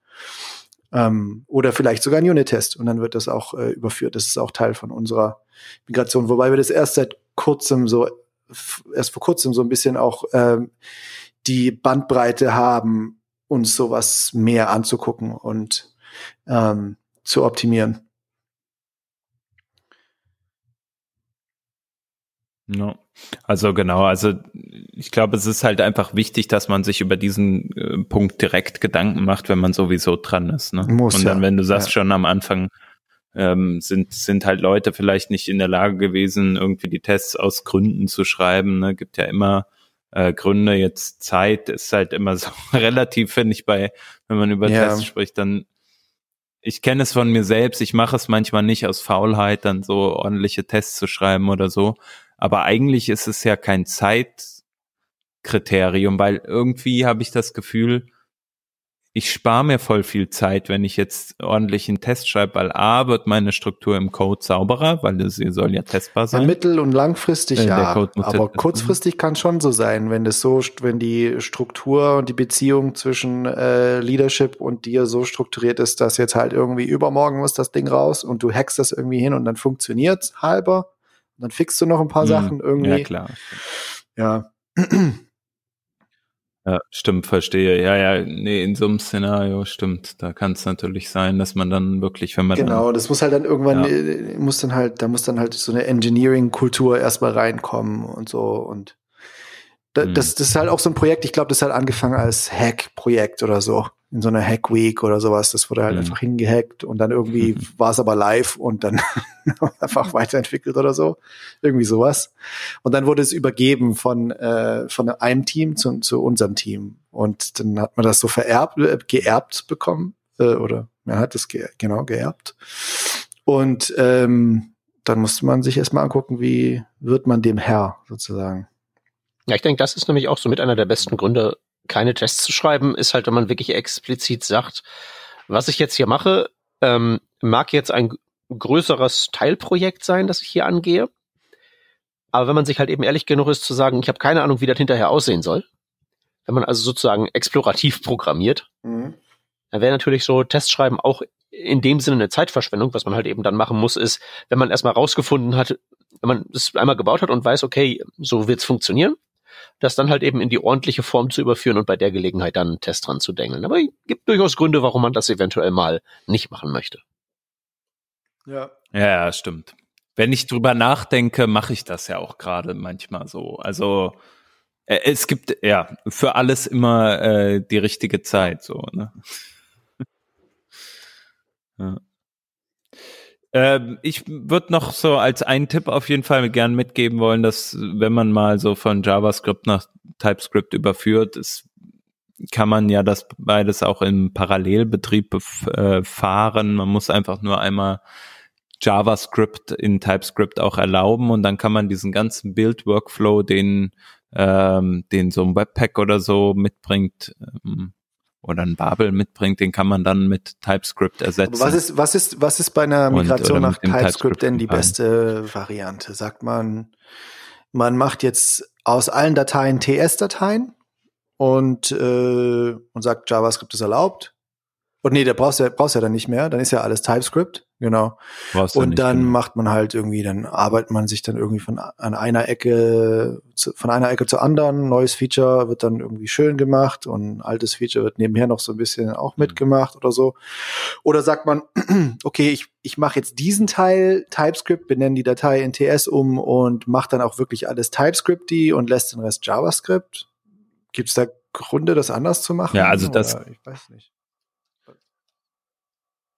Ähm, oder vielleicht sogar ein Unit-Test und dann wird das auch äh, überführt. Das ist auch Teil von unserer Migration, wobei wir das erst seit kurzem so, erst vor kurzem so ein bisschen auch ähm, die Bandbreite haben, uns sowas mehr anzugucken und ähm, zu optimieren. No. Also genau, also ich glaube, es ist halt einfach wichtig, dass man sich über diesen äh, Punkt direkt Gedanken macht, wenn man sowieso dran ist. Ne? Muss, Und dann, ja. wenn du sagst, ja. schon am Anfang ähm, sind, sind halt Leute vielleicht nicht in der Lage gewesen, irgendwie die Tests aus Gründen zu schreiben. Ne? Gibt ja immer äh, Gründe, jetzt Zeit ist halt immer so relativ, finde ich, bei, wenn man über ja. Tests spricht, dann ich kenne es von mir selbst, ich mache es manchmal nicht aus Faulheit, dann so ordentliche Tests zu schreiben oder so. Aber eigentlich ist es ja kein Zeitkriterium, weil irgendwie habe ich das Gefühl, ich spare mir voll viel Zeit, wenn ich jetzt ordentlich einen Test schreibe, weil A wird meine Struktur im Code sauberer, weil sie soll ja testbar sein. Ja, mittel- und langfristig äh, ja, aber kurzfristig kann schon so sein, wenn das so, wenn die Struktur und die Beziehung zwischen äh, Leadership und dir so strukturiert ist, dass jetzt halt irgendwie übermorgen muss das Ding raus und du hackst das irgendwie hin und dann funktioniert's halber dann fixst du noch ein paar hm, Sachen irgendwie. Ja, klar. Ja. Ja, stimmt, verstehe. Ja, ja, nee, in so einem Szenario stimmt. Da kann es natürlich sein, dass man dann wirklich, wenn man genau, dann, das muss halt dann irgendwann, ja. Äh, muss dann halt, da muss dann halt so eine Engineering-Kultur erstmal reinkommen und so und da, hm. das, das ist halt auch so ein Projekt. Ich glaube, das hat angefangen als Hack-Projekt oder so in so einer Hack Week oder sowas. Das wurde halt mhm. einfach hingehackt und dann irgendwie mhm. war es aber live und dann einfach weiterentwickelt oder so. Irgendwie sowas. Und dann wurde es übergeben von, äh, von einem Team zu, zu unserem Team. Und dann hat man das so vererbt, äh, geerbt bekommen äh, oder man hat es ge genau geerbt. Und ähm, dann musste man sich erstmal angucken, wie wird man dem Herr sozusagen. Ja, ich denke, das ist nämlich auch so mit einer der besten Gründe, keine Tests zu schreiben, ist halt, wenn man wirklich explizit sagt, was ich jetzt hier mache, ähm, mag jetzt ein größeres Teilprojekt sein, das ich hier angehe. Aber wenn man sich halt eben ehrlich genug ist zu sagen, ich habe keine Ahnung, wie das hinterher aussehen soll, wenn man also sozusagen explorativ programmiert, mhm. dann wäre natürlich so Testschreiben auch in dem Sinne eine Zeitverschwendung. Was man halt eben dann machen muss, ist, wenn man erstmal rausgefunden hat, wenn man es einmal gebaut hat und weiß, okay, so wird's funktionieren, das dann halt eben in die ordentliche Form zu überführen und bei der Gelegenheit dann einen Test dran zu dengeln. Aber es gibt durchaus Gründe, warum man das eventuell mal nicht machen möchte. Ja. Ja, stimmt. Wenn ich drüber nachdenke, mache ich das ja auch gerade manchmal so. Also äh, es gibt ja für alles immer äh, die richtige Zeit, so, ne? ja. Ähm, ich würde noch so als einen Tipp auf jeden Fall gern mitgeben wollen, dass wenn man mal so von JavaScript nach TypeScript überführt, ist, kann man ja das beides auch im Parallelbetrieb äh, fahren. Man muss einfach nur einmal JavaScript in TypeScript auch erlauben und dann kann man diesen ganzen Build-Workflow, den, ähm, den so ein Webpack oder so mitbringt, ähm, oder ein Babel mitbringt, den kann man dann mit TypeScript ersetzen. Aber was ist, was ist, was ist bei einer Migration und, nach TypeScript, TypeScript denn die beste Variante? Sagt man, man macht jetzt aus allen Dateien TS-Dateien und, äh, und sagt, JavaScript ist erlaubt. Und nee, da brauchst du, brauchst du ja dann nicht mehr, dann ist ja alles TypeScript. Genau. Brauchst und dann genau. macht man halt irgendwie, dann arbeitet man sich dann irgendwie von an einer Ecke, zu, von einer Ecke zur anderen. Neues Feature wird dann irgendwie schön gemacht und altes Feature wird nebenher noch so ein bisschen auch mhm. mitgemacht oder so. Oder sagt man, okay, ich, ich mache jetzt diesen Teil TypeScript, benenne die Datei in TS um und mache dann auch wirklich alles TypeScript-y und lässt den Rest JavaScript. Gibt es da Gründe, das anders zu machen? Ja, also das, ich weiß nicht.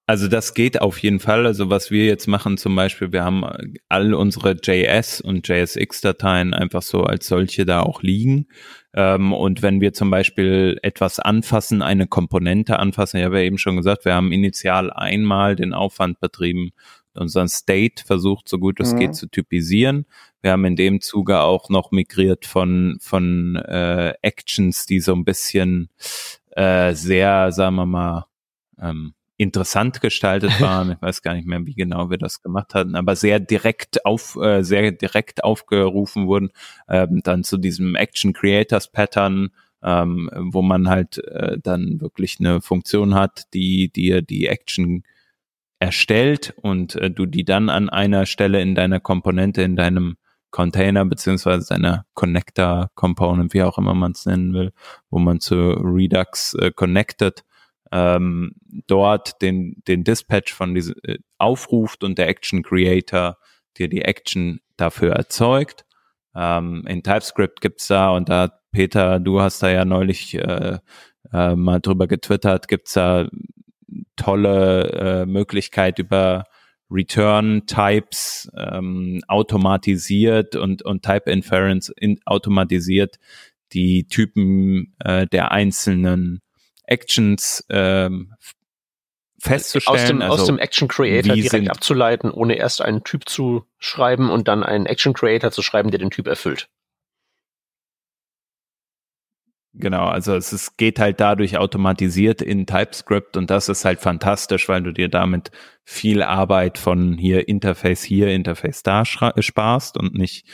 Also das geht auf jeden Fall. Also was wir jetzt machen zum Beispiel, wir haben all unsere JS und JSX-Dateien einfach so als solche da auch liegen. Ähm, und wenn wir zum Beispiel etwas anfassen, eine Komponente anfassen, ich habe ja eben schon gesagt, wir haben initial einmal den Aufwand betrieben, unseren State versucht, so gut es mhm. geht, zu typisieren. Wir haben in dem Zuge auch noch migriert von, von äh, Actions, die so ein bisschen äh, sehr, sagen wir mal, ähm, interessant gestaltet waren. Ich weiß gar nicht mehr, wie genau wir das gemacht hatten, aber sehr direkt auf, äh, sehr direkt aufgerufen wurden, ähm, dann zu diesem Action Creators Pattern, ähm, wo man halt äh, dann wirklich eine Funktion hat, die dir die Action erstellt und äh, du die dann an einer Stelle in deiner Komponente, in deinem Container beziehungsweise deiner Connector Component, wie auch immer man es nennen will, wo man zu Redux äh, connected, ähm, dort den, den Dispatch von diesem äh, aufruft und der Action Creator dir die Action dafür erzeugt. Ähm, in TypeScript gibt's da, und da, Peter, du hast da ja neulich äh, äh, mal drüber getwittert, gibt's da tolle äh, Möglichkeit über Return Types ähm, automatisiert und, und Type Inference in, automatisiert die Typen äh, der einzelnen Actions ähm, festzustellen. Aus dem, also, aus dem Action Creator direkt abzuleiten, ohne erst einen Typ zu schreiben und dann einen Action Creator zu schreiben, der den Typ erfüllt. Genau, also es ist, geht halt dadurch automatisiert in TypeScript und das ist halt fantastisch, weil du dir damit viel Arbeit von hier Interface hier, Interface da sparst und nicht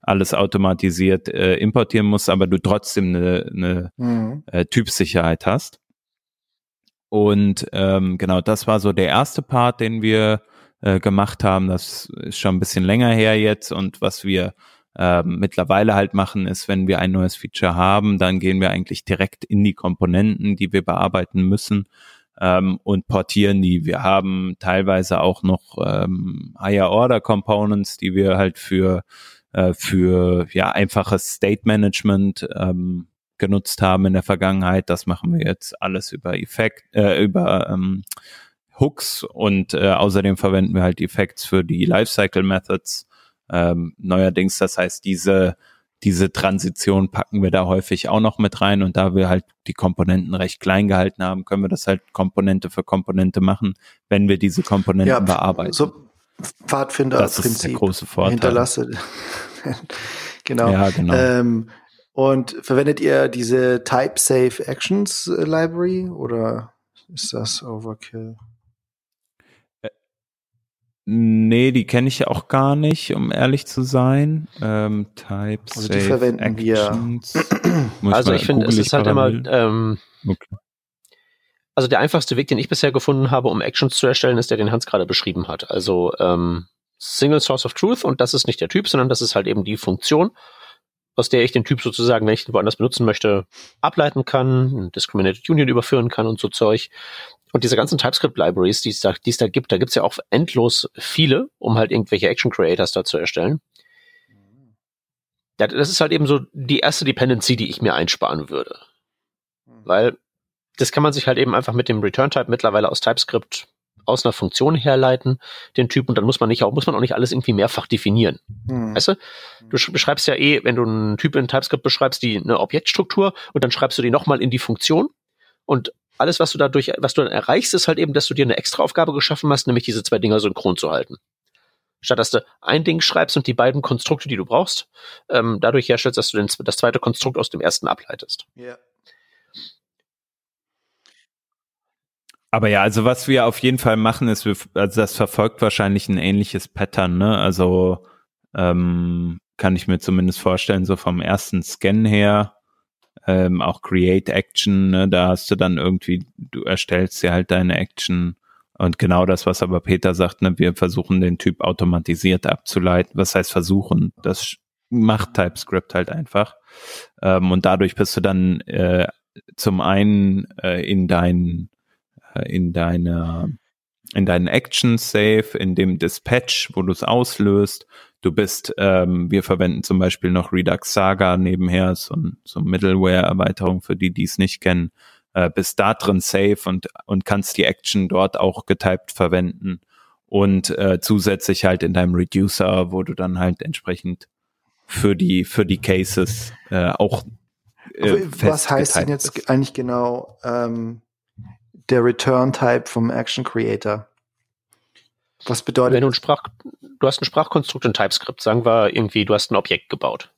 alles automatisiert äh, importieren musst, aber du trotzdem eine, eine mhm. äh, Typsicherheit hast. Und ähm, genau, das war so der erste Part, den wir äh, gemacht haben. Das ist schon ein bisschen länger her jetzt. Und was wir äh, mittlerweile halt machen, ist, wenn wir ein neues Feature haben, dann gehen wir eigentlich direkt in die Komponenten, die wir bearbeiten müssen ähm, und portieren die. Wir haben teilweise auch noch ähm, Higher Order Components, die wir halt für äh, für ja einfaches State Management ähm, genutzt haben in der Vergangenheit. Das machen wir jetzt alles über Effekt, äh, über ähm, Hooks und äh, außerdem verwenden wir halt Effects für die Lifecycle Methods. Ähm, neuerdings, das heißt, diese diese Transition packen wir da häufig auch noch mit rein und da wir halt die Komponenten recht klein gehalten haben, können wir das halt Komponente für Komponente machen, wenn wir diese Komponenten ja, bearbeiten. So Pfadfinder das Prinzip ist der große Vorteil. hinterlasse. genau. Ja, genau. Ähm, und verwendet ihr diese Type Safe Actions Library oder ist das Overkill? Nee, die kenne ich ja auch gar nicht, um ehrlich zu sein. Ähm, Type also die verwenden Actions. wir. also ich finde, es ist halt immer ähm, okay. Also der einfachste Weg, den ich bisher gefunden habe, um Actions zu erstellen, ist der, den Hans gerade beschrieben hat. Also ähm, Single Source of Truth und das ist nicht der Typ, sondern das ist halt eben die Funktion, aus der ich den Typ sozusagen, wenn ich ihn woanders benutzen möchte, ableiten kann, Discriminated Union überführen kann und so Zeug. Und diese ganzen TypeScript-Libraries, die es da, die es da gibt, da gibt's ja auch endlos viele, um halt irgendwelche Action-Creators da zu erstellen. Das ist halt eben so die erste Dependency, die ich mir einsparen würde. Weil das kann man sich halt eben einfach mit dem Return-Type mittlerweile aus TypeScript aus einer Funktion herleiten, den Typ, und dann muss man nicht auch, muss man auch nicht alles irgendwie mehrfach definieren. Hm. Weißt du? Du beschreibst ja eh, wenn du einen Typ in TypeScript beschreibst, die eine Objektstruktur und dann schreibst du die nochmal in die Funktion und alles, was du dadurch, was du dann erreichst, ist halt eben, dass du dir eine extra Aufgabe geschaffen hast, nämlich diese zwei Dinger synchron zu halten. Statt dass du ein Ding schreibst und die beiden Konstrukte, die du brauchst, ähm, dadurch herstellst, dass du den, das zweite Konstrukt aus dem ersten ableitest. Ja. Aber ja, also was wir auf jeden Fall machen, ist, also das verfolgt wahrscheinlich ein ähnliches Pattern, ne? Also ähm, kann ich mir zumindest vorstellen, so vom ersten Scan her, ähm, auch Create Action, ne, da hast du dann irgendwie, du erstellst dir halt deine Action und genau das, was aber Peter sagt, ne, wir versuchen den Typ automatisiert abzuleiten. Was heißt versuchen? Das macht TypeScript halt einfach. Ähm, und dadurch bist du dann äh, zum einen äh, in dein, äh, in deiner in deinen Action Save, in dem Dispatch, wo du es auslöst Du bist, ähm, wir verwenden zum Beispiel noch Redux Saga nebenher, so, so Middleware-Erweiterung für die, die es nicht kennen. Äh, bist da drin safe und, und kannst die Action dort auch getyped verwenden. Und äh, zusätzlich halt in deinem Reducer, wo du dann halt entsprechend für die, für die Cases äh, auch äh, Was heißt denn jetzt ist. eigentlich genau ähm, der Return-Type vom Action Creator? Was bedeutet Wenn du ein Sprach, du hast ein Sprachkonstrukt in TypeScript, sagen wir irgendwie, du hast ein Objekt gebaut.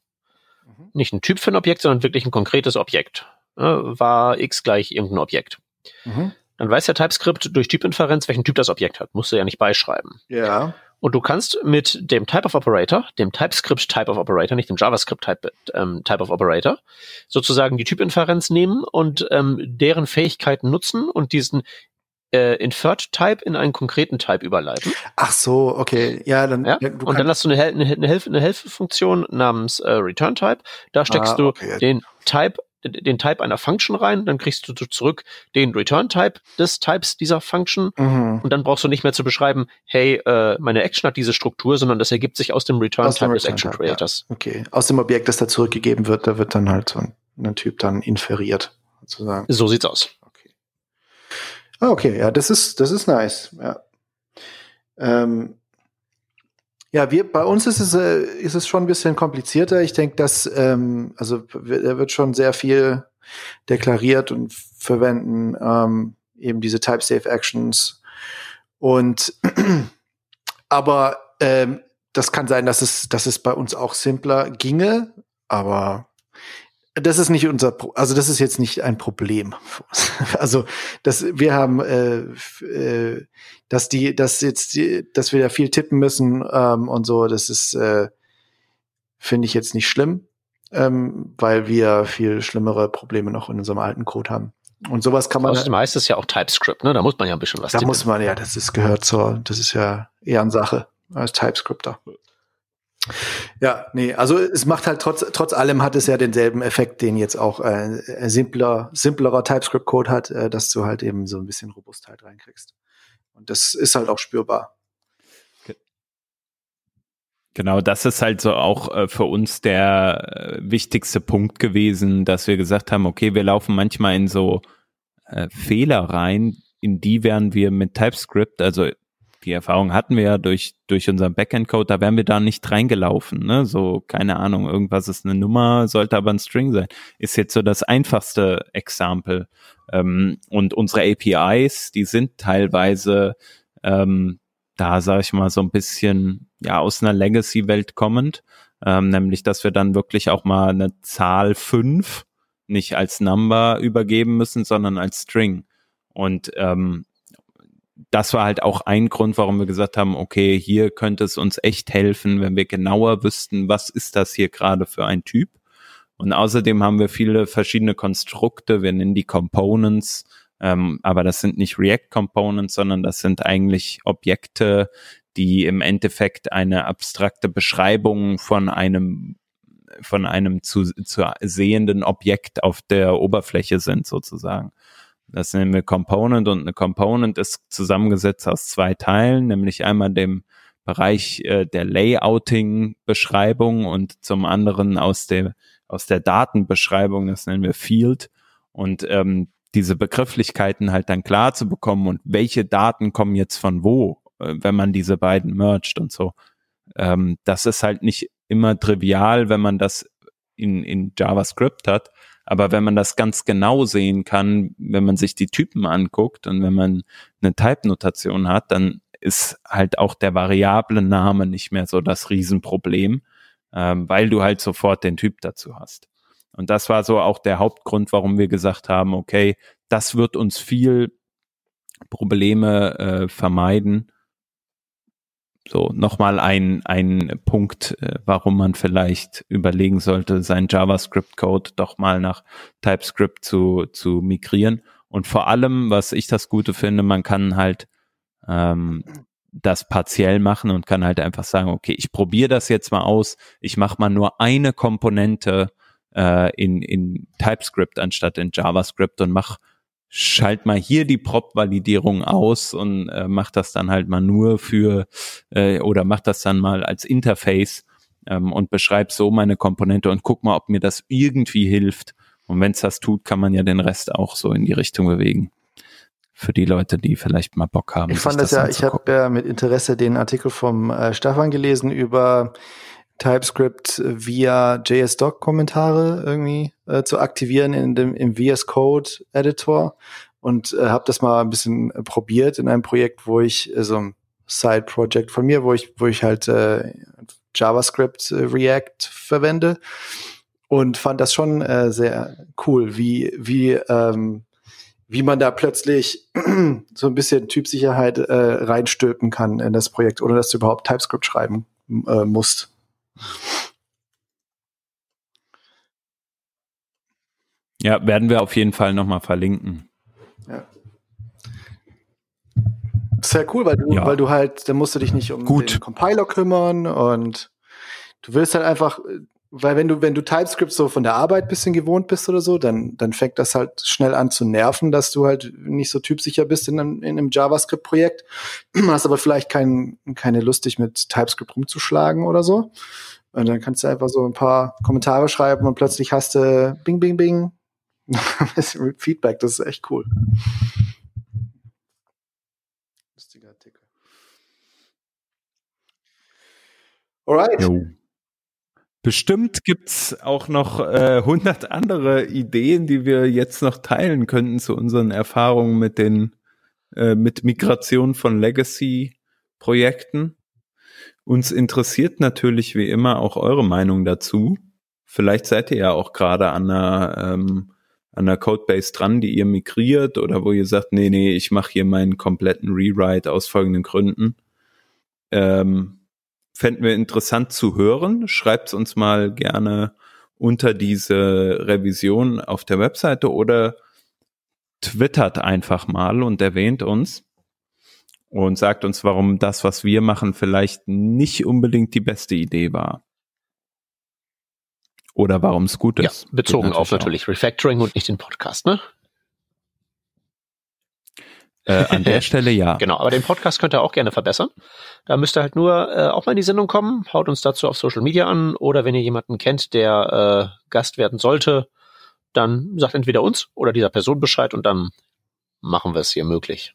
Mhm. Nicht ein Typ für ein Objekt, sondern wirklich ein konkretes Objekt. war x gleich irgendein Objekt. Mhm. Dann weiß ja TypeScript durch Typinferenz, welchen Typ das Objekt hat. Musst du ja nicht beischreiben. Ja. Und du kannst mit dem Type of Operator, dem TypeScript Type of Operator, nicht dem JavaScript Type, ähm, Type of Operator, sozusagen die Typinferenz nehmen und ähm, deren Fähigkeiten nutzen und diesen äh, Inferred Type in einen konkreten Type überleiten. Ach so, okay. Ja, dann. Ja? Und dann hast du eine, eine, eine, Hilfe, eine Hilfefunktion namens äh, Return Type. Da steckst ah, okay. du den Type den Type einer Function rein, dann kriegst du zurück den Return Type des Types dieser Function mhm. und dann brauchst du nicht mehr zu beschreiben, hey, äh, meine Action hat diese Struktur, sondern das ergibt sich aus dem Return aus Type dem Return des Action Creators. Ja. Okay, aus dem Objekt, das da zurückgegeben wird, da wird dann halt so ein, ein Typ dann inferiert, sozusagen. So sieht's aus. Ah, okay, ja, das ist, das ist nice. Ja. Ähm, ja, wir, bei uns ist es, äh, ist es schon ein bisschen komplizierter. Ich denke, dass, ähm, also da wird schon sehr viel deklariert und verwenden ähm, eben diese Type-Safe-Actions. Und aber ähm, das kann sein, dass es, dass es bei uns auch simpler ginge, aber das ist nicht unser, Pro also das ist jetzt nicht ein Problem. Also dass wir haben, äh, äh, dass die, dass jetzt, die, dass wir da viel tippen müssen ähm, und so, das ist, äh, finde ich jetzt nicht schlimm, ähm, weil wir viel schlimmere Probleme noch in unserem alten Code haben. Und sowas kann man. Das meiste ist ja auch TypeScript, ne? Da muss man ja ein bisschen was. Da tippen. muss man ja, das ist gehört zur, das ist ja eher eine Sache als TypeScripter. Ja, nee, also es macht halt trotz, trotz allem hat es ja denselben Effekt, den jetzt auch äh, ein simpler, simplerer TypeScript-Code hat, äh, dass du halt eben so ein bisschen Robustheit reinkriegst. Und das ist halt auch spürbar. Genau, das ist halt so auch äh, für uns der äh, wichtigste Punkt gewesen, dass wir gesagt haben, okay, wir laufen manchmal in so äh, Fehler rein, in die werden wir mit TypeScript, also die Erfahrung hatten wir ja durch, durch unseren Backend-Code, da wären wir da nicht reingelaufen, ne? So, keine Ahnung, irgendwas ist eine Nummer, sollte aber ein String sein. Ist jetzt so das einfachste Example. Ähm, und unsere APIs, die sind teilweise ähm, da, sage ich mal, so ein bisschen ja aus einer Legacy-Welt kommend, ähm, nämlich dass wir dann wirklich auch mal eine Zahl fünf nicht als Number übergeben müssen, sondern als String. Und ähm, das war halt auch ein Grund, warum wir gesagt haben, okay, hier könnte es uns echt helfen, wenn wir genauer wüssten, was ist das hier gerade für ein Typ. Und außerdem haben wir viele verschiedene Konstrukte, wir nennen die Components, ähm, aber das sind nicht React Components, sondern das sind eigentlich Objekte, die im Endeffekt eine abstrakte Beschreibung von einem von einem zu, zu sehenden Objekt auf der Oberfläche sind sozusagen. Das nennen wir Component und eine Component ist zusammengesetzt aus zwei Teilen, nämlich einmal dem Bereich äh, der Layouting-Beschreibung und zum anderen aus der aus der Datenbeschreibung, das nennen wir Field. Und ähm, diese Begrifflichkeiten halt dann klar zu bekommen und welche Daten kommen jetzt von wo, äh, wenn man diese beiden merged und so. Ähm, das ist halt nicht immer trivial, wenn man das in, in JavaScript hat. Aber wenn man das ganz genau sehen kann, wenn man sich die Typen anguckt und wenn man eine Type-Notation hat, dann ist halt auch der variable Name nicht mehr so das Riesenproblem, ähm, weil du halt sofort den Typ dazu hast. Und das war so auch der Hauptgrund, warum wir gesagt haben, okay, das wird uns viel Probleme äh, vermeiden. So, nochmal ein, ein Punkt, äh, warum man vielleicht überlegen sollte, sein JavaScript-Code doch mal nach TypeScript zu, zu migrieren. Und vor allem, was ich das Gute finde, man kann halt ähm, das partiell machen und kann halt einfach sagen, okay, ich probiere das jetzt mal aus, ich mache mal nur eine Komponente äh, in, in TypeScript anstatt in JavaScript und mach schalt mal hier die Prop-Validierung aus und äh, mach das dann halt mal nur für äh, oder mach das dann mal als Interface ähm, und beschreib so meine Komponente und guck mal, ob mir das irgendwie hilft. Und wenn es das tut, kann man ja den Rest auch so in die Richtung bewegen für die Leute, die vielleicht mal Bock haben. Ich fand das, das ja, ich habe ja mit Interesse den Artikel vom äh, Stefan gelesen über TypeScript via JS-Doc-Kommentare irgendwie äh, zu aktivieren in dem im VS Code Editor und äh, habe das mal ein bisschen äh, probiert in einem Projekt, wo ich äh, so ein Side Project von mir, wo ich wo ich halt äh, JavaScript äh, React verwende und fand das schon äh, sehr cool, wie wie ähm, wie man da plötzlich so ein bisschen Typsicherheit äh, reinstülpen kann in das Projekt, ohne dass du überhaupt TypeScript schreiben äh, musst. Ja, werden wir auf jeden Fall nochmal verlinken. Ja. Sehr cool, weil du, ja. weil du halt, da musst du dich nicht um Gut. den Compiler kümmern und du willst halt einfach, weil wenn du, wenn du TypeScript so von der Arbeit bisschen gewohnt bist oder so, dann, dann fängt das halt schnell an zu nerven, dass du halt nicht so typsicher bist in einem, in einem JavaScript-Projekt, hast aber vielleicht kein, keine Lust, dich mit TypeScript rumzuschlagen oder so. Und dann kannst du einfach so ein paar Kommentare schreiben und plötzlich hast du Bing, Bing, Bing. Feedback, das ist echt cool. Lustiger Artikel. Alright. Jo. Bestimmt gibt's auch noch äh, 100 andere Ideen, die wir jetzt noch teilen könnten zu unseren Erfahrungen mit den äh, mit Migration von Legacy-Projekten. Uns interessiert natürlich wie immer auch eure Meinung dazu. Vielleicht seid ihr ja auch gerade an einer, ähm, an einer Codebase dran, die ihr migriert oder wo ihr sagt, nee, nee, ich mache hier meinen kompletten Rewrite aus folgenden Gründen. Ähm, fänden wir interessant zu hören. Schreibt uns mal gerne unter diese Revision auf der Webseite oder twittert einfach mal und erwähnt uns und sagt uns, warum das, was wir machen, vielleicht nicht unbedingt die beste Idee war. Oder warum es gut ist. Ja, bezogen natürlich auf natürlich auch. Refactoring und nicht den Podcast, ne? Äh, an der Stelle ja. Genau, aber den Podcast könnt ihr auch gerne verbessern. Da müsst ihr halt nur äh, auch mal in die Sendung kommen, haut uns dazu auf Social Media an oder wenn ihr jemanden kennt, der äh, Gast werden sollte, dann sagt entweder uns oder dieser Person Bescheid und dann machen wir es hier möglich.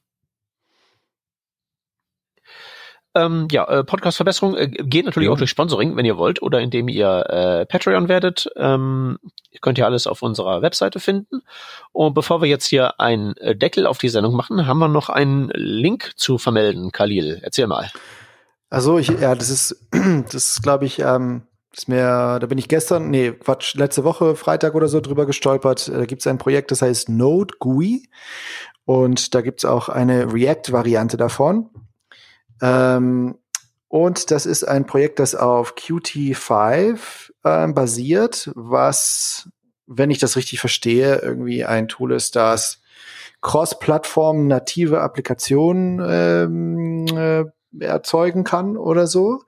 Ähm, ja, äh, Podcast-Verbesserung äh, geht natürlich jo. auch durch Sponsoring, wenn ihr wollt, oder indem ihr äh, Patreon werdet. Ähm, könnt ihr alles auf unserer Webseite finden. Und bevor wir jetzt hier einen äh, Deckel auf die Sendung machen, haben wir noch einen Link zu vermelden. Khalil, erzähl mal. Also ich, ja, das ist, das ist, glaube ich, ähm, ist mir, da bin ich gestern, nee, Quatsch, letzte Woche, Freitag oder so drüber gestolpert. Da gibt es ein Projekt, das heißt Node GUI. Und da gibt es auch eine React-Variante davon. Ähm, und das ist ein Projekt, das auf Qt5 äh, basiert, was, wenn ich das richtig verstehe, irgendwie ein Tool ist, das cross-Plattform native Applikationen ähm, äh, erzeugen kann oder so.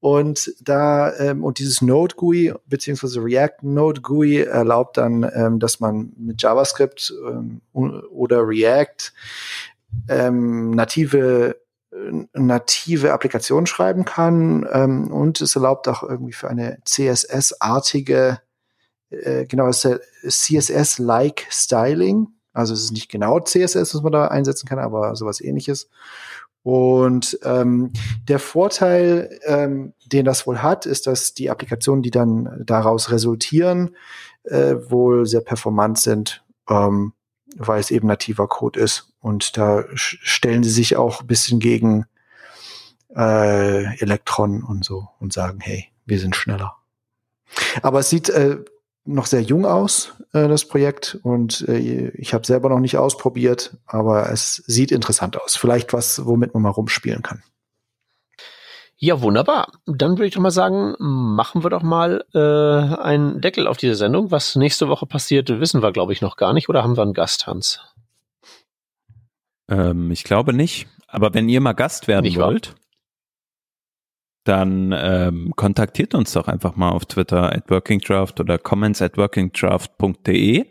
Und da ähm, und dieses Node GUI beziehungsweise React Node GUI erlaubt dann, ähm, dass man mit JavaScript ähm, oder React ähm, native native Applikation schreiben kann ähm, und es erlaubt auch irgendwie für eine CSS-artige, äh, genau, CSS-like Styling. Also es ist nicht genau CSS, was man da einsetzen kann, aber sowas ähnliches. Und ähm, der Vorteil, ähm, den das wohl hat, ist, dass die Applikationen, die dann daraus resultieren, äh, wohl sehr performant sind, ähm, weil es eben nativer Code ist. Und da stellen sie sich auch ein bisschen gegen äh, Elektron und so und sagen, hey, wir sind schneller. Aber es sieht äh, noch sehr jung aus, äh, das Projekt. Und äh, ich habe selber noch nicht ausprobiert, aber es sieht interessant aus. Vielleicht was, womit man mal rumspielen kann. Ja, wunderbar. Dann würde ich doch mal sagen, machen wir doch mal äh, einen Deckel auf diese Sendung. Was nächste Woche passiert, wissen wir, glaube ich, noch gar nicht. Oder haben wir einen Gast, Hans? Ähm, ich glaube nicht. Aber wenn ihr mal Gast werden nicht wollt, dann ähm, kontaktiert uns doch einfach mal auf Twitter at workingdraft oder comments at workingdraft.de.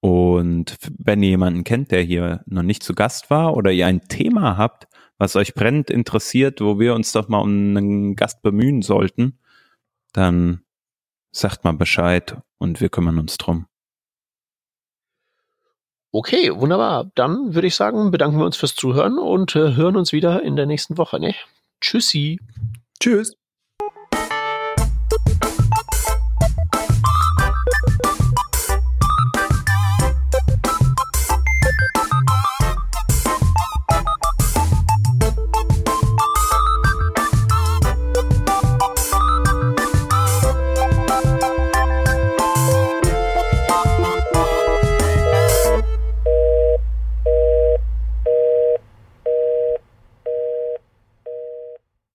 Und wenn ihr jemanden kennt, der hier noch nicht zu Gast war oder ihr ein Thema habt, was euch brennend interessiert, wo wir uns doch mal um einen Gast bemühen sollten, dann sagt mal Bescheid und wir kümmern uns drum. Okay, wunderbar. Dann würde ich sagen, bedanken wir uns fürs Zuhören und äh, hören uns wieder in der nächsten Woche. Ne? Tschüssi. Tschüss.